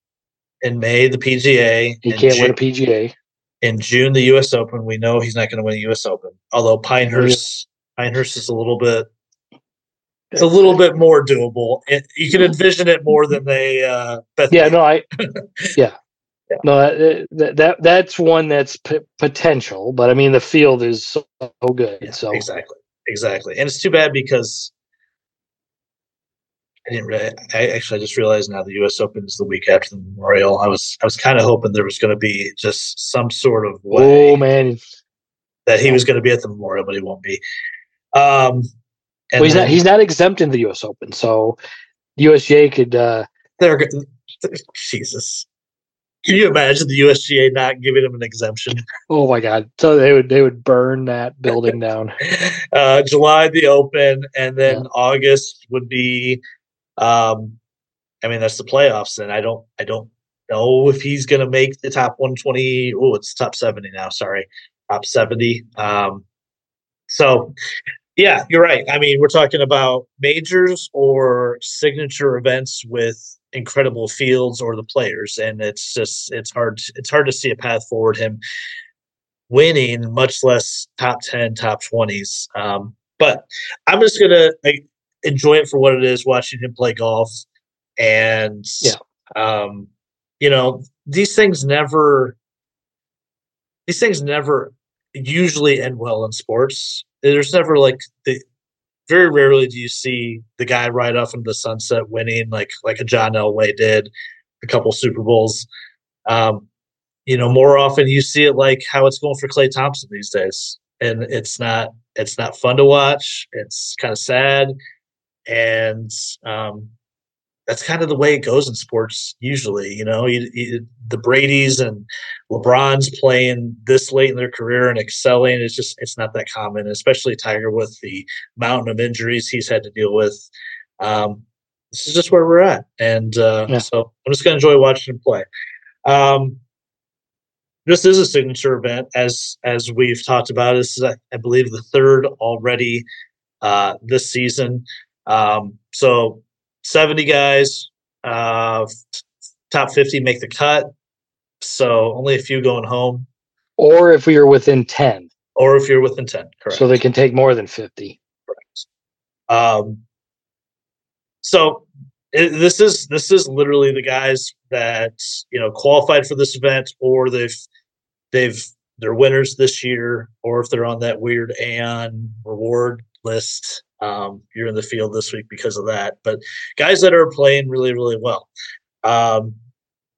in May, the PGA. He can't June, win a PGA. In June, the U.S. Open. We know he's not going to win a U.S. Open. Although Pinehurst, Pinehurst is a little bit it's a little bit more doable. It, you can envision it more than they. Uh, yeah, no, I. yeah. yeah. No, that, that that's one that's p- potential, but I mean the field is so good. Yeah, so exactly, exactly, and it's too bad because I didn't really. I actually I just realized now the U.S. Open is the week after the Memorial. I was I was kind of hoping there was going to be just some sort of way. Oh man, that he was going to be at the Memorial, but he won't be. Um, well, he's then, not. He's not exempt in the U.S. Open, so USGA could. uh They're Jesus. Can you imagine the USGA not giving him an exemption? Oh my God! So they would they would burn that building down. uh, July the Open, and then yeah. August would be. Um, I mean that's the playoffs, and I don't I don't know if he's going to make the top 120. Oh, it's top 70 now. Sorry, top 70. Um, so yeah, you're right. I mean, we're talking about majors or signature events with incredible fields or the players, and it's just it's hard it's hard to see a path forward him winning, much less top ten, top twenties. Um, but I'm just gonna enjoy it for what it is, watching him play golf, and yeah, um, you know, these things never these things never usually end well in sports. There's never like the very rarely do you see the guy right off into the sunset winning like like a John Elway did a couple Super Bowls. Um, you know, more often you see it like how it's going for Klay Thompson these days, and it's not it's not fun to watch. It's kind of sad, and um, that's kind of the way it goes in sports usually. You know, you, you, the Brady's and LeBron's playing this late in their career and excelling. It's just it's not that common, especially Tiger with the mountain of injuries he's had to deal with. Um, this is just where we're at, and uh, yeah. so I'm just gonna enjoy watching him play. Um, this is a signature event, as as we've talked about. This is, I believe, the third already uh, this season. Um, so 70 guys, uh, top 50 make the cut. So only a few going home. Or if we are within 10. Or if you're within 10, correct. So they can take more than 50. Correct. Um, so it, this is this is literally the guys that you know qualified for this event or they've they've they're winners this year or if they're on that weird Aon reward list um, you're in the field this week because of that. But guys that are playing really, really well. Um,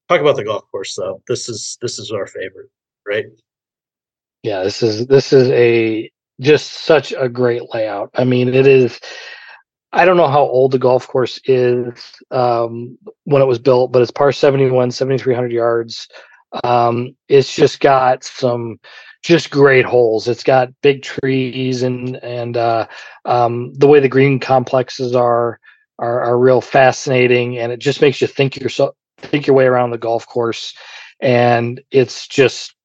talk about the golf course though. This is this is our favorite, right? Yeah, this is this is a just such a great layout. I mean, it is. I don't know how old the golf course is um, when it was built, but it's par 71, 7,300 yards. Um, it's just got some just great holes. It's got big trees and and uh, um, the way the green complexes are. are, are real fascinating, and it just makes you think yourself think your way around the golf course. And it's just,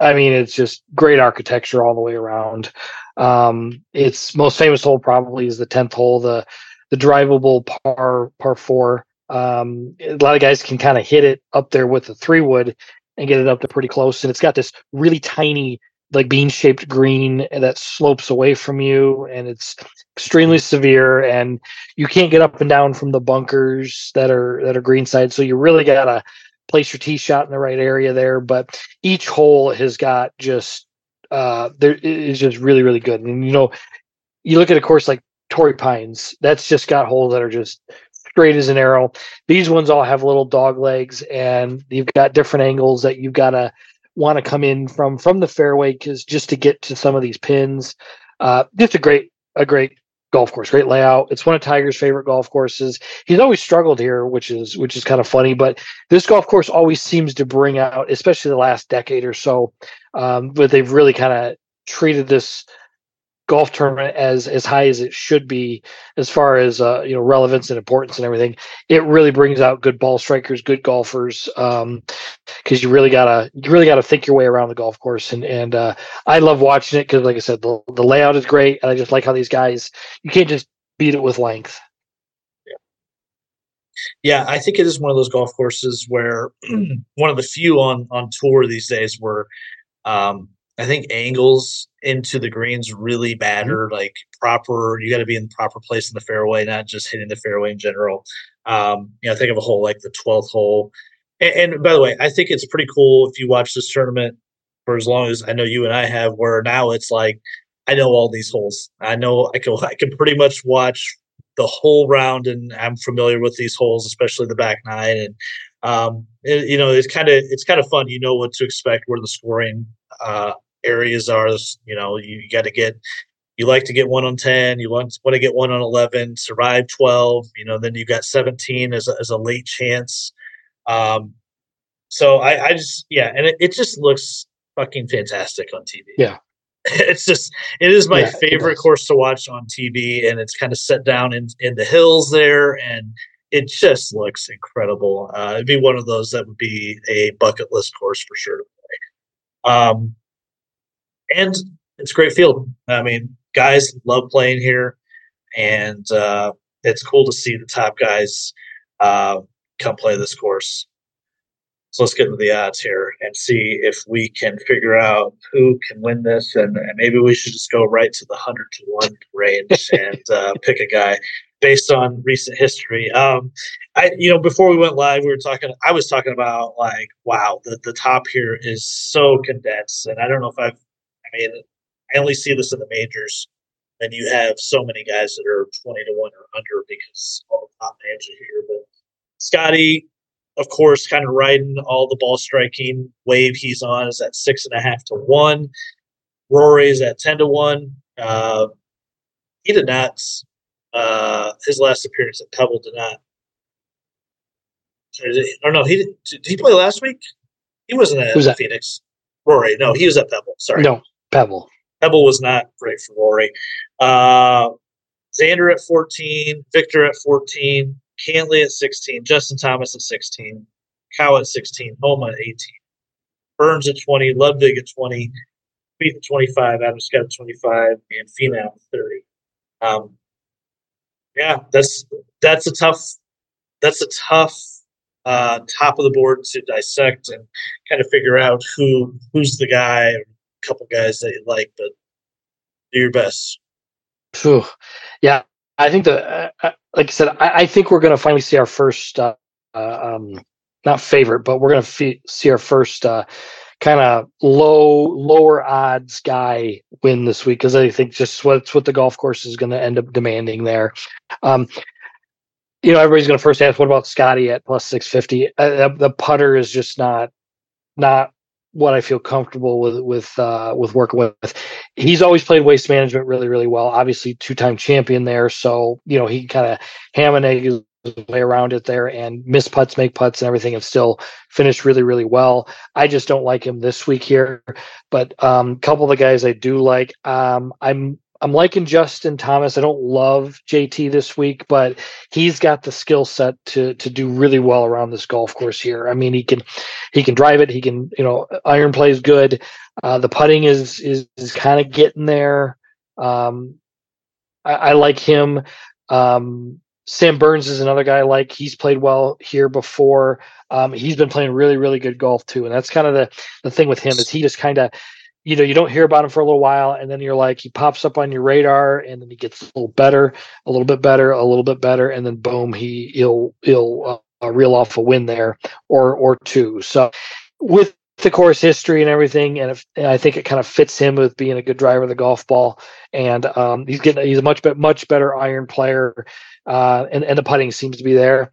I mean, it's just great architecture all the way around. Um, its most famous hole probably is the tenth hole, the the drivable par par four. Um, a lot of guys can kind of hit it up there with the three wood and get it up to pretty close. And it's got this really tiny, like bean shaped green that slopes away from you, and it's extremely severe. And you can't get up and down from the bunkers that are that are green side. So you really gotta place your tee shot in the right area there. But each hole has got just uh there is just really really good. And you know, you look at a course like Torrey Pines, that's just got holes that are just straight as an arrow. These ones all have little dog legs, and you've got different angles that you've got to want to come in from from the fairway because just to get to some of these pins. Uh, just a great a great golf course, great layout. It's one of Tiger's favorite golf courses. He's always struggled here, which is which is kind of funny. But this golf course always seems to bring out, especially the last decade or so. Um, but they've really kind of treated this golf tournament as as high as it should be as far as uh, you know relevance and importance and everything. It really brings out good ball strikers, good golfers, because um, you really gotta you really gotta think your way around the golf course. And and uh, I love watching it because, like I said, the the layout is great, and I just like how these guys you can't just beat it with length. Yeah, I think it is one of those golf courses where one of the few on on tour these days where um, I think angles into the greens really mm-hmm. matter. Mm-hmm. Like proper, you got to be in the proper place in the fairway, not just hitting the fairway in general. Um, you know, think of a hole like the twelfth hole. And, and, by the way, I think it's pretty cool if you watch this tournament for as long as I know you and I have. Where now it's like I know all these holes. I know I can I can pretty much watch the whole round, and I'm familiar with these holes, especially the back nine. And um, it, you know, it's kind of it's kind of fun. You know what to expect, where the scoring uh, areas are. You know, you got to get you like to get one on 10 you want, want to get one on 11 survive 12 you know then you got 17 as a, as a late chance. Um so i i just yeah and it, it just looks fucking fantastic on tv yeah. It's just it is my yeah, favorite course to watch on tv and it's kind of set down in in the hills there and it just looks incredible. Uh, it'd be one of those that would be a bucket list course for sure to play. Um and it's a great field. I mean, guys love playing here, and uh, it's cool to see the top guys uh, come play this course. So let's get into the odds here and see if we can figure out who can win this, and, and maybe we should just go right to the hundred to one range and uh, pick a guy based on recent history. Um, I, you know, before we went live, we were talking. I was talking about like, wow, the the top here is so condensed, and I don't know if I've I mean, I only see this in the majors, and you have so many guys that are twenty to one or under because all the top names are here. But Scotty, of course, kind of riding all the ball striking wave he's on is at six and a half to one. Rory is at ten to one. Uh, he did not. Uh, his last appearance at Pebble did not. I don't know. He did, did he play last week? He wasn't at Phoenix. Rory, no, he was at Pebble. Sorry, no, Pebble. Pebble was not great for Rory. Uh, Xander at 14, Victor at 14, Cantlay at 16, Justin Thomas at 16, Cow at 16, Homa at 18, Burns at 20, Ludvig at 20, Spieth at 25, Adam Scott at 25, and Finau at 30. Um, yeah, that's that's a tough that's a tough uh, top of the board to dissect and kind of figure out who who's the guy couple guys that you like, but do your best. Whew. Yeah, I think the uh, uh, like I said, I, I think we're going to finally see our first, uh, uh, um, not favorite, but we're going to see our first uh, kind of low, lower odds guy win this week because I think just what's what the golf course is going to end up demanding there. Um, you know, everybody's going to first ask, what about Scotty at plus six fifty? Uh, the putter is just not not what I feel comfortable with with uh, with working with. He's always played waste management really really well. Obviously, two time champion there, so you know he kind of ham and egg his way around it there and miss putts, make putts, and everything, and still finished really really well. I just don't like him this week here, but a um, couple of the guys I do like. Um, I'm I'm liking Justin Thomas. I don't love JT this week, but he's got the skill set to to do really well around this golf course here. I mean, he can he can drive it. He can you know iron plays good. Uh, the putting is is, is kind of getting there. Um, I, I like him. Um, Sam Burns is another guy I like. He's played well here before. Um, he's been playing really, really good golf too, and that's kind of the the thing with him is he just kind of, you know, you don't hear about him for a little while, and then you're like he pops up on your radar, and then he gets a little better, a little bit better, a little bit better, and then boom, he he'll he'll uh, reel off a win there or or two. So with the course history and everything, and, if, and, I think it kind of fits him with being a good driver of the golf ball. And um, he's getting he's a much much better iron player, uh, and and the putting seems to be there.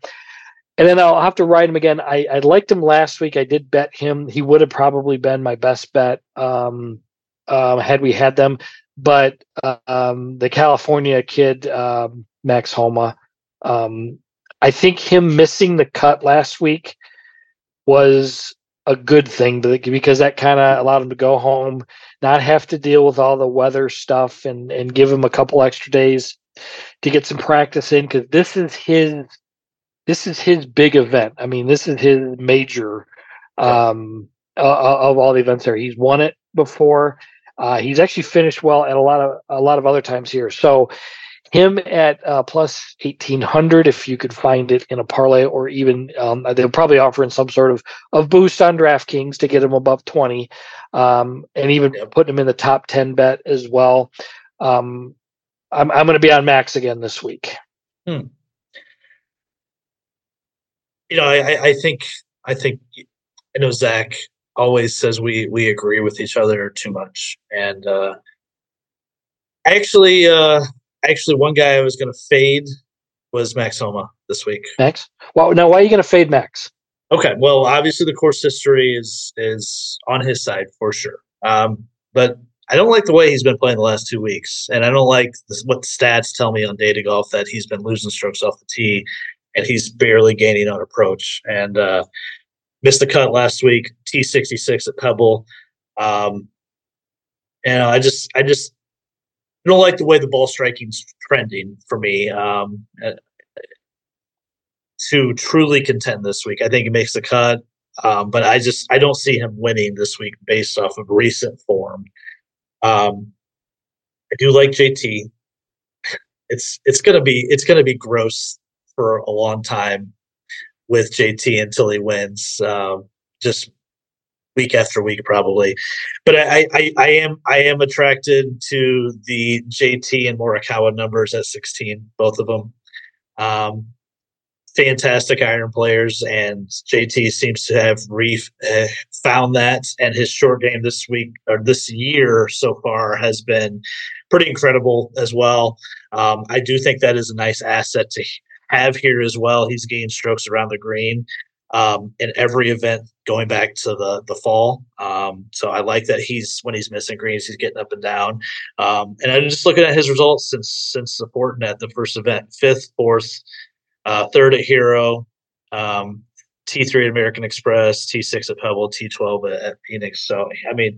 And then I'll have to ride him again. I, I liked him last week. I did bet him. He would have probably been my best bet um, um, had we had them. But uh, um, the California kid, um, Max Homa, um, I think him missing the cut last week was a good thing because that kind of allowed him to go home, not have to deal with all the weather stuff, and and give him a couple extra days to get some practice in because this is his this is his big event. I mean, this is his major um, uh, of all the events there. He's won it before. Uh, he's actually finished well at a lot of a lot of other times here. So him at uh, plus 1800 if you could find it in a parlay or even um, they'll probably offer in some sort of, of boost on DraftKings to get him above 20 um, and even putting him in the top 10 bet as well. Um, I'm, I'm going to be on Max again this week. Hmm. You know, I, I think I think I know Zach always says we we agree with each other too much, and uh, actually, uh, actually, one guy I was going to fade was Max Homa this week. Max? Well, now why are you going to fade Max? Okay, well, obviously the course history is is on his side for sure. Um, but I don't like the way he's been playing the last two weeks, and I don't like this, what the stats tell me on Data Golf that he's been losing strokes off the tee, and he's barely gaining on approach. And uh, missed the cut last week, T sixty six at Pebble. Um, and I just, I just don't like the way the ball striking's trending for me. Um, uh, to truly contend this week, I think he makes the cut, um, but I just I don't see him winning this week based off of recent form. Um, I do like JT. It's it's gonna be it's gonna be gross for a long time with JT until he wins. Um, just week after week probably but I, I i am i am attracted to the jt and morikawa numbers at 16 both of them um fantastic iron players and jt seems to have re uh, found that and his short game this week or this year so far has been pretty incredible as well um, i do think that is a nice asset to have here as well he's gained strokes around the green um, in every event going back to the the fall. Um, so I like that he's when he's missing greens, he's getting up and down. Um, and I'm just looking at his results since since supporting at the first event: fifth, fourth, uh, third at Hero, um, T3 at American Express, T6 at Pebble, T12 at, at Phoenix. So I mean.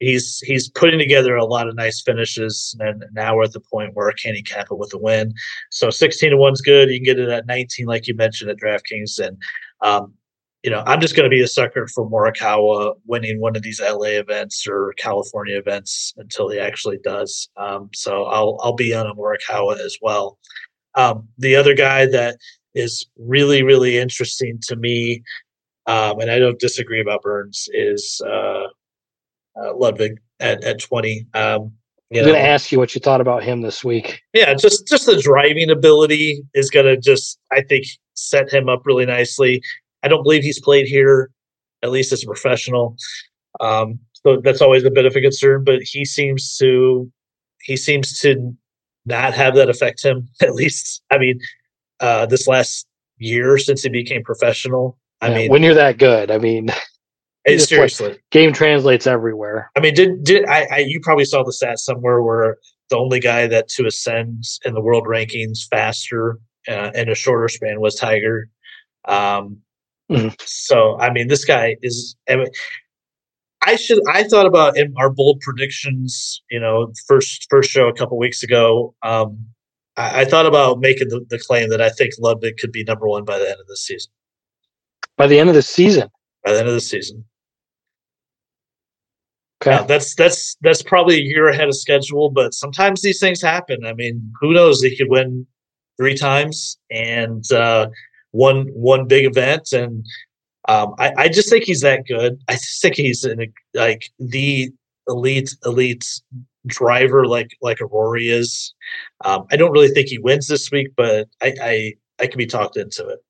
He's he's putting together a lot of nice finishes, and now we're at the point where can he cap it with a win? So 16 to one's good. You can get it at 19, like you mentioned at DraftKings, and um, you know, I'm just going to be a sucker for Morikawa winning one of these LA events or California events until he actually does. Um, so I'll I'll be on a Morikawa as well. Um, the other guy that is really really interesting to me, um, and I don't disagree about Burns, is uh, uh, Ludvig at at 20. Um, you I'm going to ask you what you thought about him this week. Yeah, just just the driving ability is going to just I think set him up really nicely. I don't believe he's played here, at least as a professional. Um, so that's always a bit of a concern. But he seems to he seems to not have that affect him. At least, I mean, uh, this last year since he became professional. I yeah, mean, when you're that good, I mean, seriously, game translates everywhere. I mean, did did I, I? You probably saw the stat somewhere where the only guy that to ascend in the world rankings faster uh, in a shorter span was Tiger. Um, mm-hmm. So I mean, this guy is. I, mean, I should. I thought about in our bold predictions. You know, first first show a couple weeks ago. Um, I, I thought about making the, the claim that I think Ludvig could be number one by the end of the season. By the end of the season. By the end of the season. Okay. That's that's that's probably a year ahead of schedule, but sometimes these things happen. I mean, who knows? He could win three times and uh, one one big event, and um, I, I just think he's that good. I think he's in a, like the elite elite driver, like like a Rory is. Um, I don't really think he wins this week, but I I, I can be talked into it.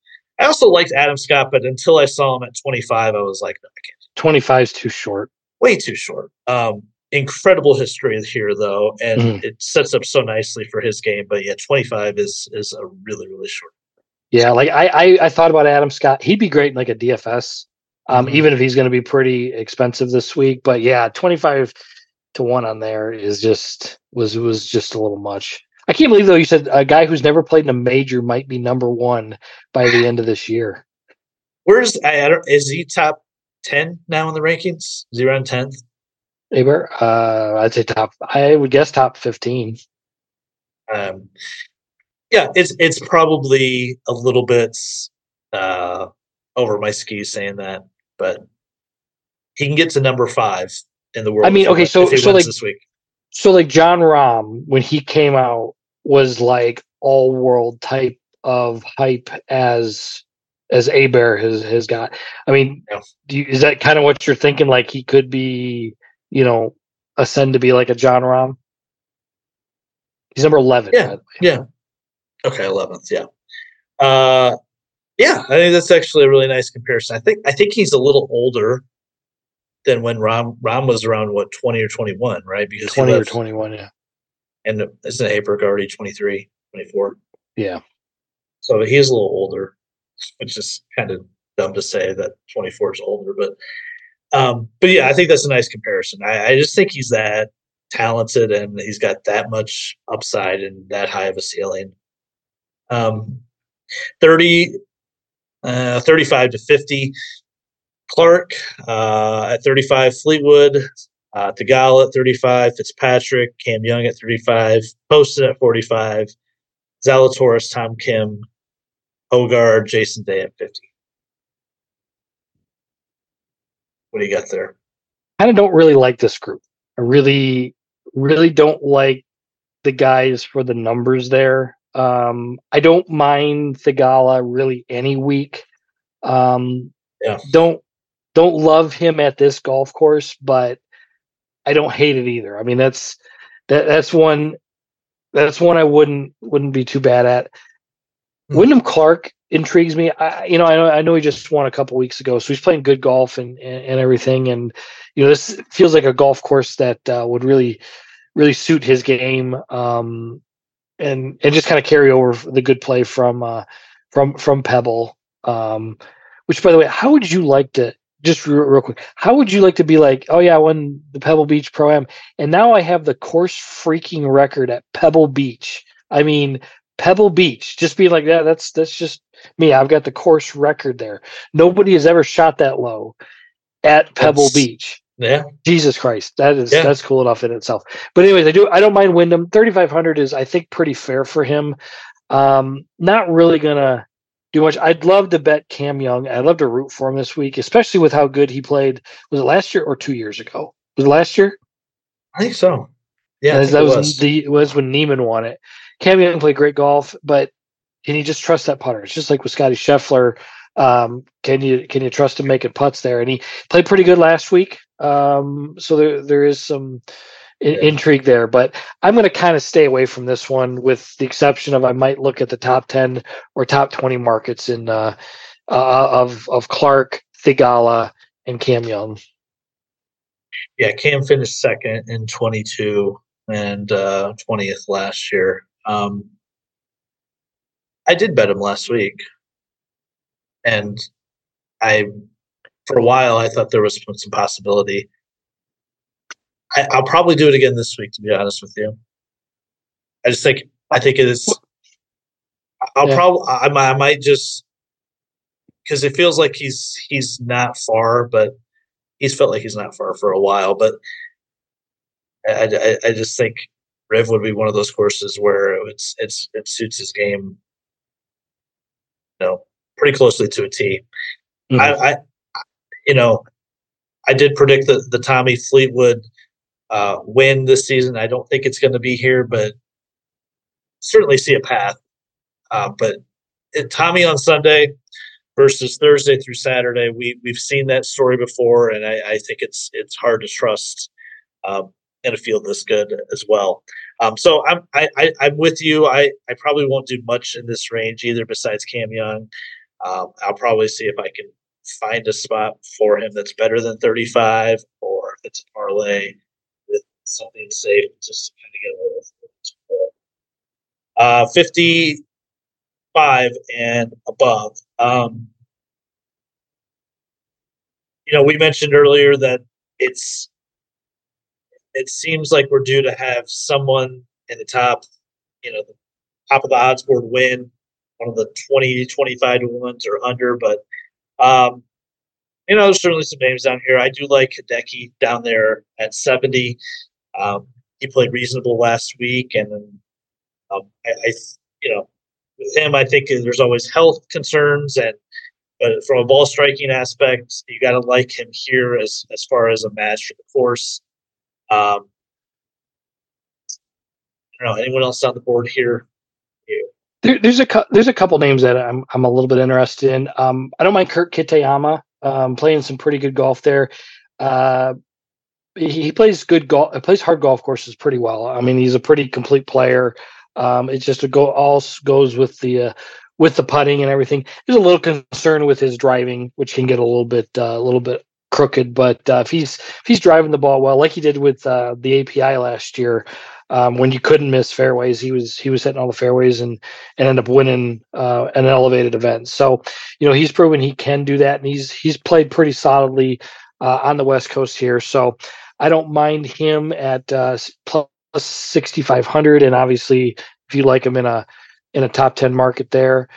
I also liked Adam Scott, but until I saw him at 25, I was like, no, I can't. 25 is too short. Way too short. Um, incredible history here, though, and Mhm. it sets up so nicely for his game. But yeah, 25 is is a really really short. Yeah, like I, I, I thought about Adam Scott. He'd be great in like a DFS, um, Mhm. even if he's going to be pretty expensive this week. But yeah, twenty five to one on there is just was was just a little much. I can't believe though you said a guy who's never played in a major might be number one by the end of this year. Where's I, I don't, is he top 10 now in the rankings? Is he around 10th? Aberg, uh, I'd say top. I would guess top fifteen. Um, yeah, it's it's probably a little bit uh, over my skis saying that, but he can get to number five in the world. I mean, okay, so- so, like- this week, So like Jon Rahm when he came out was like all world type of hype as as Aberg has has got. I mean, Yeah. do you, is that kind of what you're thinking? Like he could be, you know, ascend to be like a Jon Rahm. He's number eleven. Yeah. by the way. yeah, okay, eleventh, yeah, uh, yeah. I think that's actually a really nice comparison. I think I think he's a little older than when Rahm Rahm was around what twenty or twenty one, right? Because he twenty or twenty one. Yeah, and isn't Aberg already 23, 24? yeah. So he's a little older, which is kind of dumb to say that 24 is older, but um, but yeah, I think that's a nice comparison. I, I just think he's that talented and he's got that much upside and that high of a ceiling. Um, 30, uh, 35 to 50. Clark uh, at 35, Fleetwood, uh, Theegala at 35, Fitzpatrick, Cam Young at 35, Poston at 45, Zalatoris, Tom Kim, Hojgaard, Jason Day at 50. What do you got there? kind of don't really like this group. I really, really don't like the guys for the numbers there. Um, I don't mind Theegala really any week. Um, Yeah. Don't don't love him at this golf course, but I don't hate it either. I mean, that's that that's one that's one I wouldn't wouldn't be too bad at. Hmm. Wyndham Clark intrigues me. I, you know, I know, I know he just won a couple weeks ago, so he's playing good golf and, and, and everything. And you know, this feels like a golf course that uh, would really, really suit his game, um, and and just kind of carry over the good play from uh, from from Pebble. Um, which, by the way, how would you like to? Just real, real quick, how would you like to be like? Oh yeah, I won the Pebble Beach Pro Am, and now I have the course freaking record at Pebble Beach. I mean, Pebble Beach, just being like that. That's that's just me. I've got the course record there. Nobody has ever shot that low at Pebble That's- Beach. Yeah. Jesus Christ, that is Yeah. that's cool enough in itself. But anyways, I do I don't mind Wyndham. Thirty five hundred is I think pretty fair for him. Um, not really gonna do much. I'd love to bet Cam Young. I'd love to root for him this week, especially with how good he played. Was it last year or two years ago? Was it last year? I think so. Yeah. That- think that it was, was. the was when Niemann won it. Cam Young played great golf, but can you just trust that putter? It's just like with Scotty Scheffler. Um, can you can you trust him making putts there? And he played pretty good last week. Um, so there there is some in- Yeah. intrigue there, but I'm going to kind of stay away from this one, with the exception of I might look at the top ten or top twenty markets in uh, uh, of of Clark, Theegala, and Cam Young. yeah, Cam finished second in 22 and uh, 20th last year. Um, I did bet him last week, and I, for a while, I thought there was some possibility. I, I'll probably do it again this week, to be honest with you. I just think I think it is. I'll Yeah. probably I, might- I might just because it feels like he's he's not far, but he's felt like he's not far for a while. But I, I, I just think Riv would be one of those courses where it's it's it suits his game, you know, pretty closely to a T. Mm-hmm. I, I, you know, I did predict the the Tommy Fleetwood uh, win this season. I don't think it's going to be here, but certainly see a path. Uh, but it, Tommy on Sunday versus Thursday through Saturday, we we've seen that story before, and I, I think it's it's hard to trust um, in a field this good as well. Um, so I'm I, I, am with you. I I probably won't do much in this range either, besides Cam Young. Um, I'll probably see if I can find a spot for him that's better than 35, or if it's a parlay with something safe, just to kind of get a little. Uh, 55 and above. Um, you know, we mentioned earlier that it's it seems like we're due to have someone in the top, you know, the top of the odds board win one of the 20, 25 to ones or under. But, um, you know, there's certainly some names down here. I do like Hideki down there at 70. Um, he played reasonable last week. And um, I, I, you know, with him, I think there's always health concerns and, but from a ball striking aspect, you got to like him here as as far as a match for the course. Um, I don't know anyone else on the board here. There, there's a there's a couple names that I'm I'm a little bit interested in. Um, I don't mind Kurt Kitayama um, playing some pretty good golf there. Uh, he, he, plays good golf. Plays hard golf courses pretty well. I mean, he's a pretty complete player. Um, it's just go all goes with the uh, with the putting and everything. There's a little concern with his driving, which can get a little bit uh, a little bit crooked. But uh, if he's if he's driving the ball well, like he did with uh, the API last year, um, when you couldn't miss fairways, he was he was hitting all the fairways and and end up winning uh, an elevated event. So you know he's proven he can do that, and he's he's played pretty solidly uh, on the West Coast here. So I don't mind him at uh, plus sixty five hundred, and obviously if you like him in a in a top ten market there.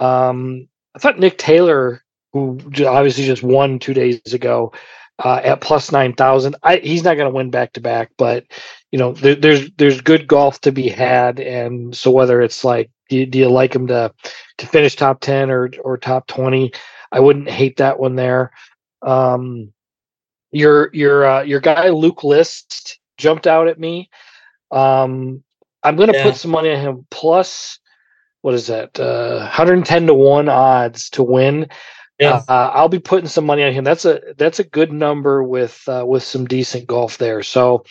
Um, I thought Nick Taylor who obviously just won two days ago uh, at plus nine thousand. He's not going to win back to back, but you know there, there's there's good golf to be had, and so whether it's like do you, do you like him to to finish top ten or or top twenty, I wouldn't hate that one there. Um, your your uh, your guy Luke List jumped out at me. Um, I'm going to yeah. put some money on him plus what is that? Uh, 110 to one odds to win. Yeah. Uh, I'll be putting some money on him. That's a that's a good number with uh, with some decent golf there. So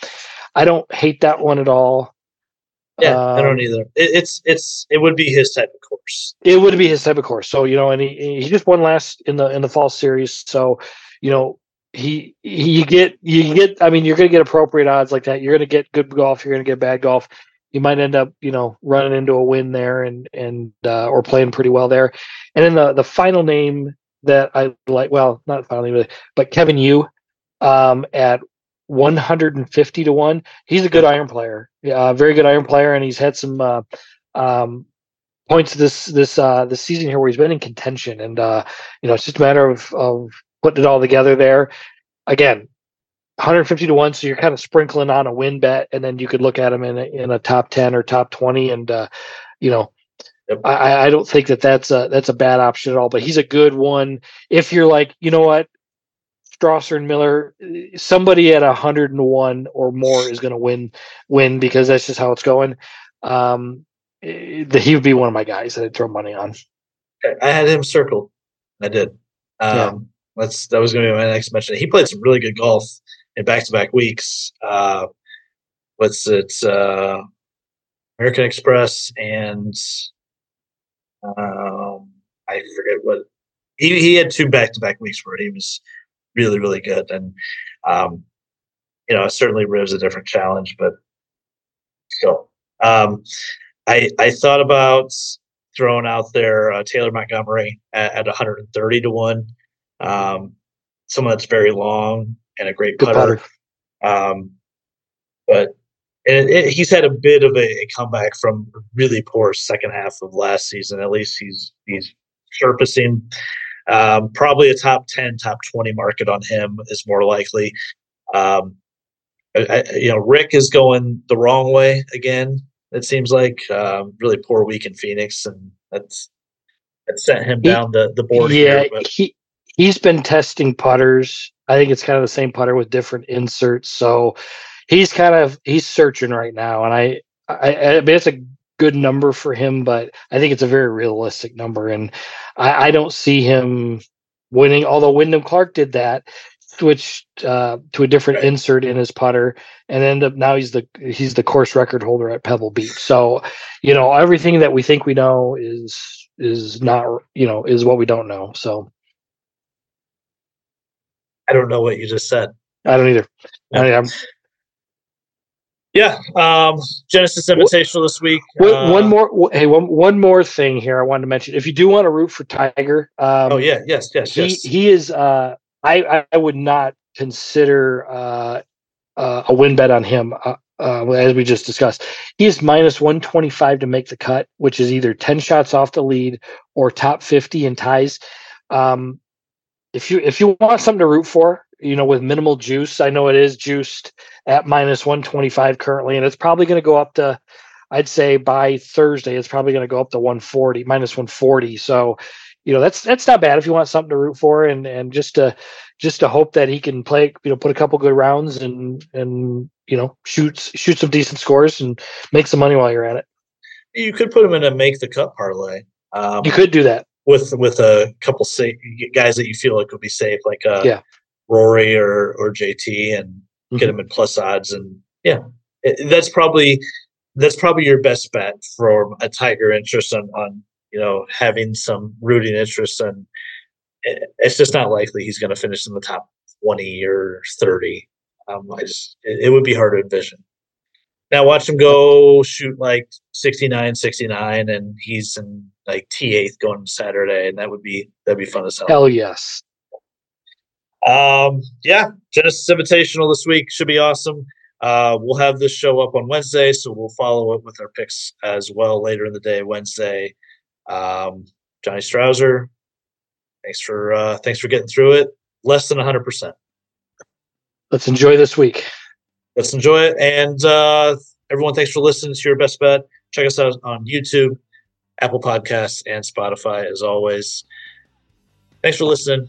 I don't hate that one at all. Yeah, um, I don't um, either. It, it's it's it would be his type of course. It would be his type of course. So you know, and he he just won last in the in the fall series. So you know, he you get you get. I mean, you're going to get appropriate odds like that. You're going to get good golf. You're going to get bad golf. You might end up, you know, running into a win there and and uh, or playing pretty well there. And then the the final name that I like. Well, not finally, but Kevin Yu um, at 150 to one. He's a good iron player. Yeah, very good iron player, and he's had some uh, um, points this this uh, this season here where he's been in contention, and uh, you know it's just a matter of of putting it all together there. Again, 150 to one, so you're kind of sprinkling on a win bet, and then you could look at him in a, in a top 10 or top 20, and uh, you know Yep. I, I don't think that that's a that's a bad option at all. But he's a good one if you're like, you know what, Strasser and Miller, somebody at a hundred and one or more is going to win win because that's just how it's going. Um, eh, the, he would be one of my guys that I'd throw money on. I had him circled. I did. Um, yeah. That's that was going to be my next mention. He played some really good golf in back to back weeks. Uh, what's it? Uh, American Express and um, I forget what he he had two back to back weeks where he was really really good, and um, you know certainly Riv's a different challenge, but still, um, I I thought about throwing out there uh, Taylor Montgomery at, at 130 to one, um, someone that's very long and a great putter. Um, but and it, he's had a bit of a, comeback from really poor second half of last season. At least he's he's surfacing. Um, probably a top 10, top 20 market on him is more likely. Um, I, you know, Rick is going the wrong way again. It seems like um, really poor week in Phoenix, and that's that sent him down the the board. Yeah, here, he he's been testing putters. I think it's kind of the same putter with different inserts. So he's kind of he's searching right now, and I I, I mean it's a good number for him, but I think it's a very realistic number, and I, I don't see him winning. Although Wyndham Clark did that, switched uh, to a different insert in his putter, and end up now he's the he's the course record holder at Pebble Beach. So, you know, everything that we think we know is is not you know is what we don't know. So, I don't know what you just said. I don't either. I, am yeah, um, Genesis Invitational this week. Uh, one more, hey, one one more thing here. I wanted to mention: if you do want to root for Tiger, um, oh yeah, yes, yes, he yes. he is. Uh, I I would not consider uh, uh, a win bet on him. Uh, uh, as we just discussed, he is minus one twenty five to make the cut, which is either ten shots off the lead or top fifty in ties. Um, if you if you want something to root for, you know, with minimal juice. I know it is juiced at minus 125 currently, and it's probably going to go up to, I'd say by Thursday, it's probably going to go up to 140, minus 140. So, you know, that's that's not bad if you want something to root for, and and just to just to hope that he can play, you know, put a couple good rounds and and you know shoots shoot some decent scores and make some money while you're at it. You could put him in a make the cut parlay. Um, you could do that with with a couple safe guys that you feel like would be safe, like uh, yeah. Rory or or JT and mm-hmm. get them in plus odds and yeah, it, that's probably that's probably your best bet for a Tiger interest on on you know having some rooting interest and it, it's just not likely he's going to finish in the top twenty or thirty. Um, I just it, it would be hard to envision. Now watch him go shoot like 69, 69, and he's in like T8th going Saturday, and that would be that'd be fun as hell. Hell yes. Um, yeah, Genesis Invitational this week should be awesome. Uh, we'll have this show up on Wednesday, so we'll follow up with our picks as well later in the day, Wednesday. Um, Johnny Strouser, thanks for uh, thanks for getting through it. Less than hundred percent. Let's enjoy this week. Let's enjoy it, and uh, everyone, thanks for listening to your best bet. Check us out on YouTube, Apple Podcasts, and Spotify as always. Thanks for listening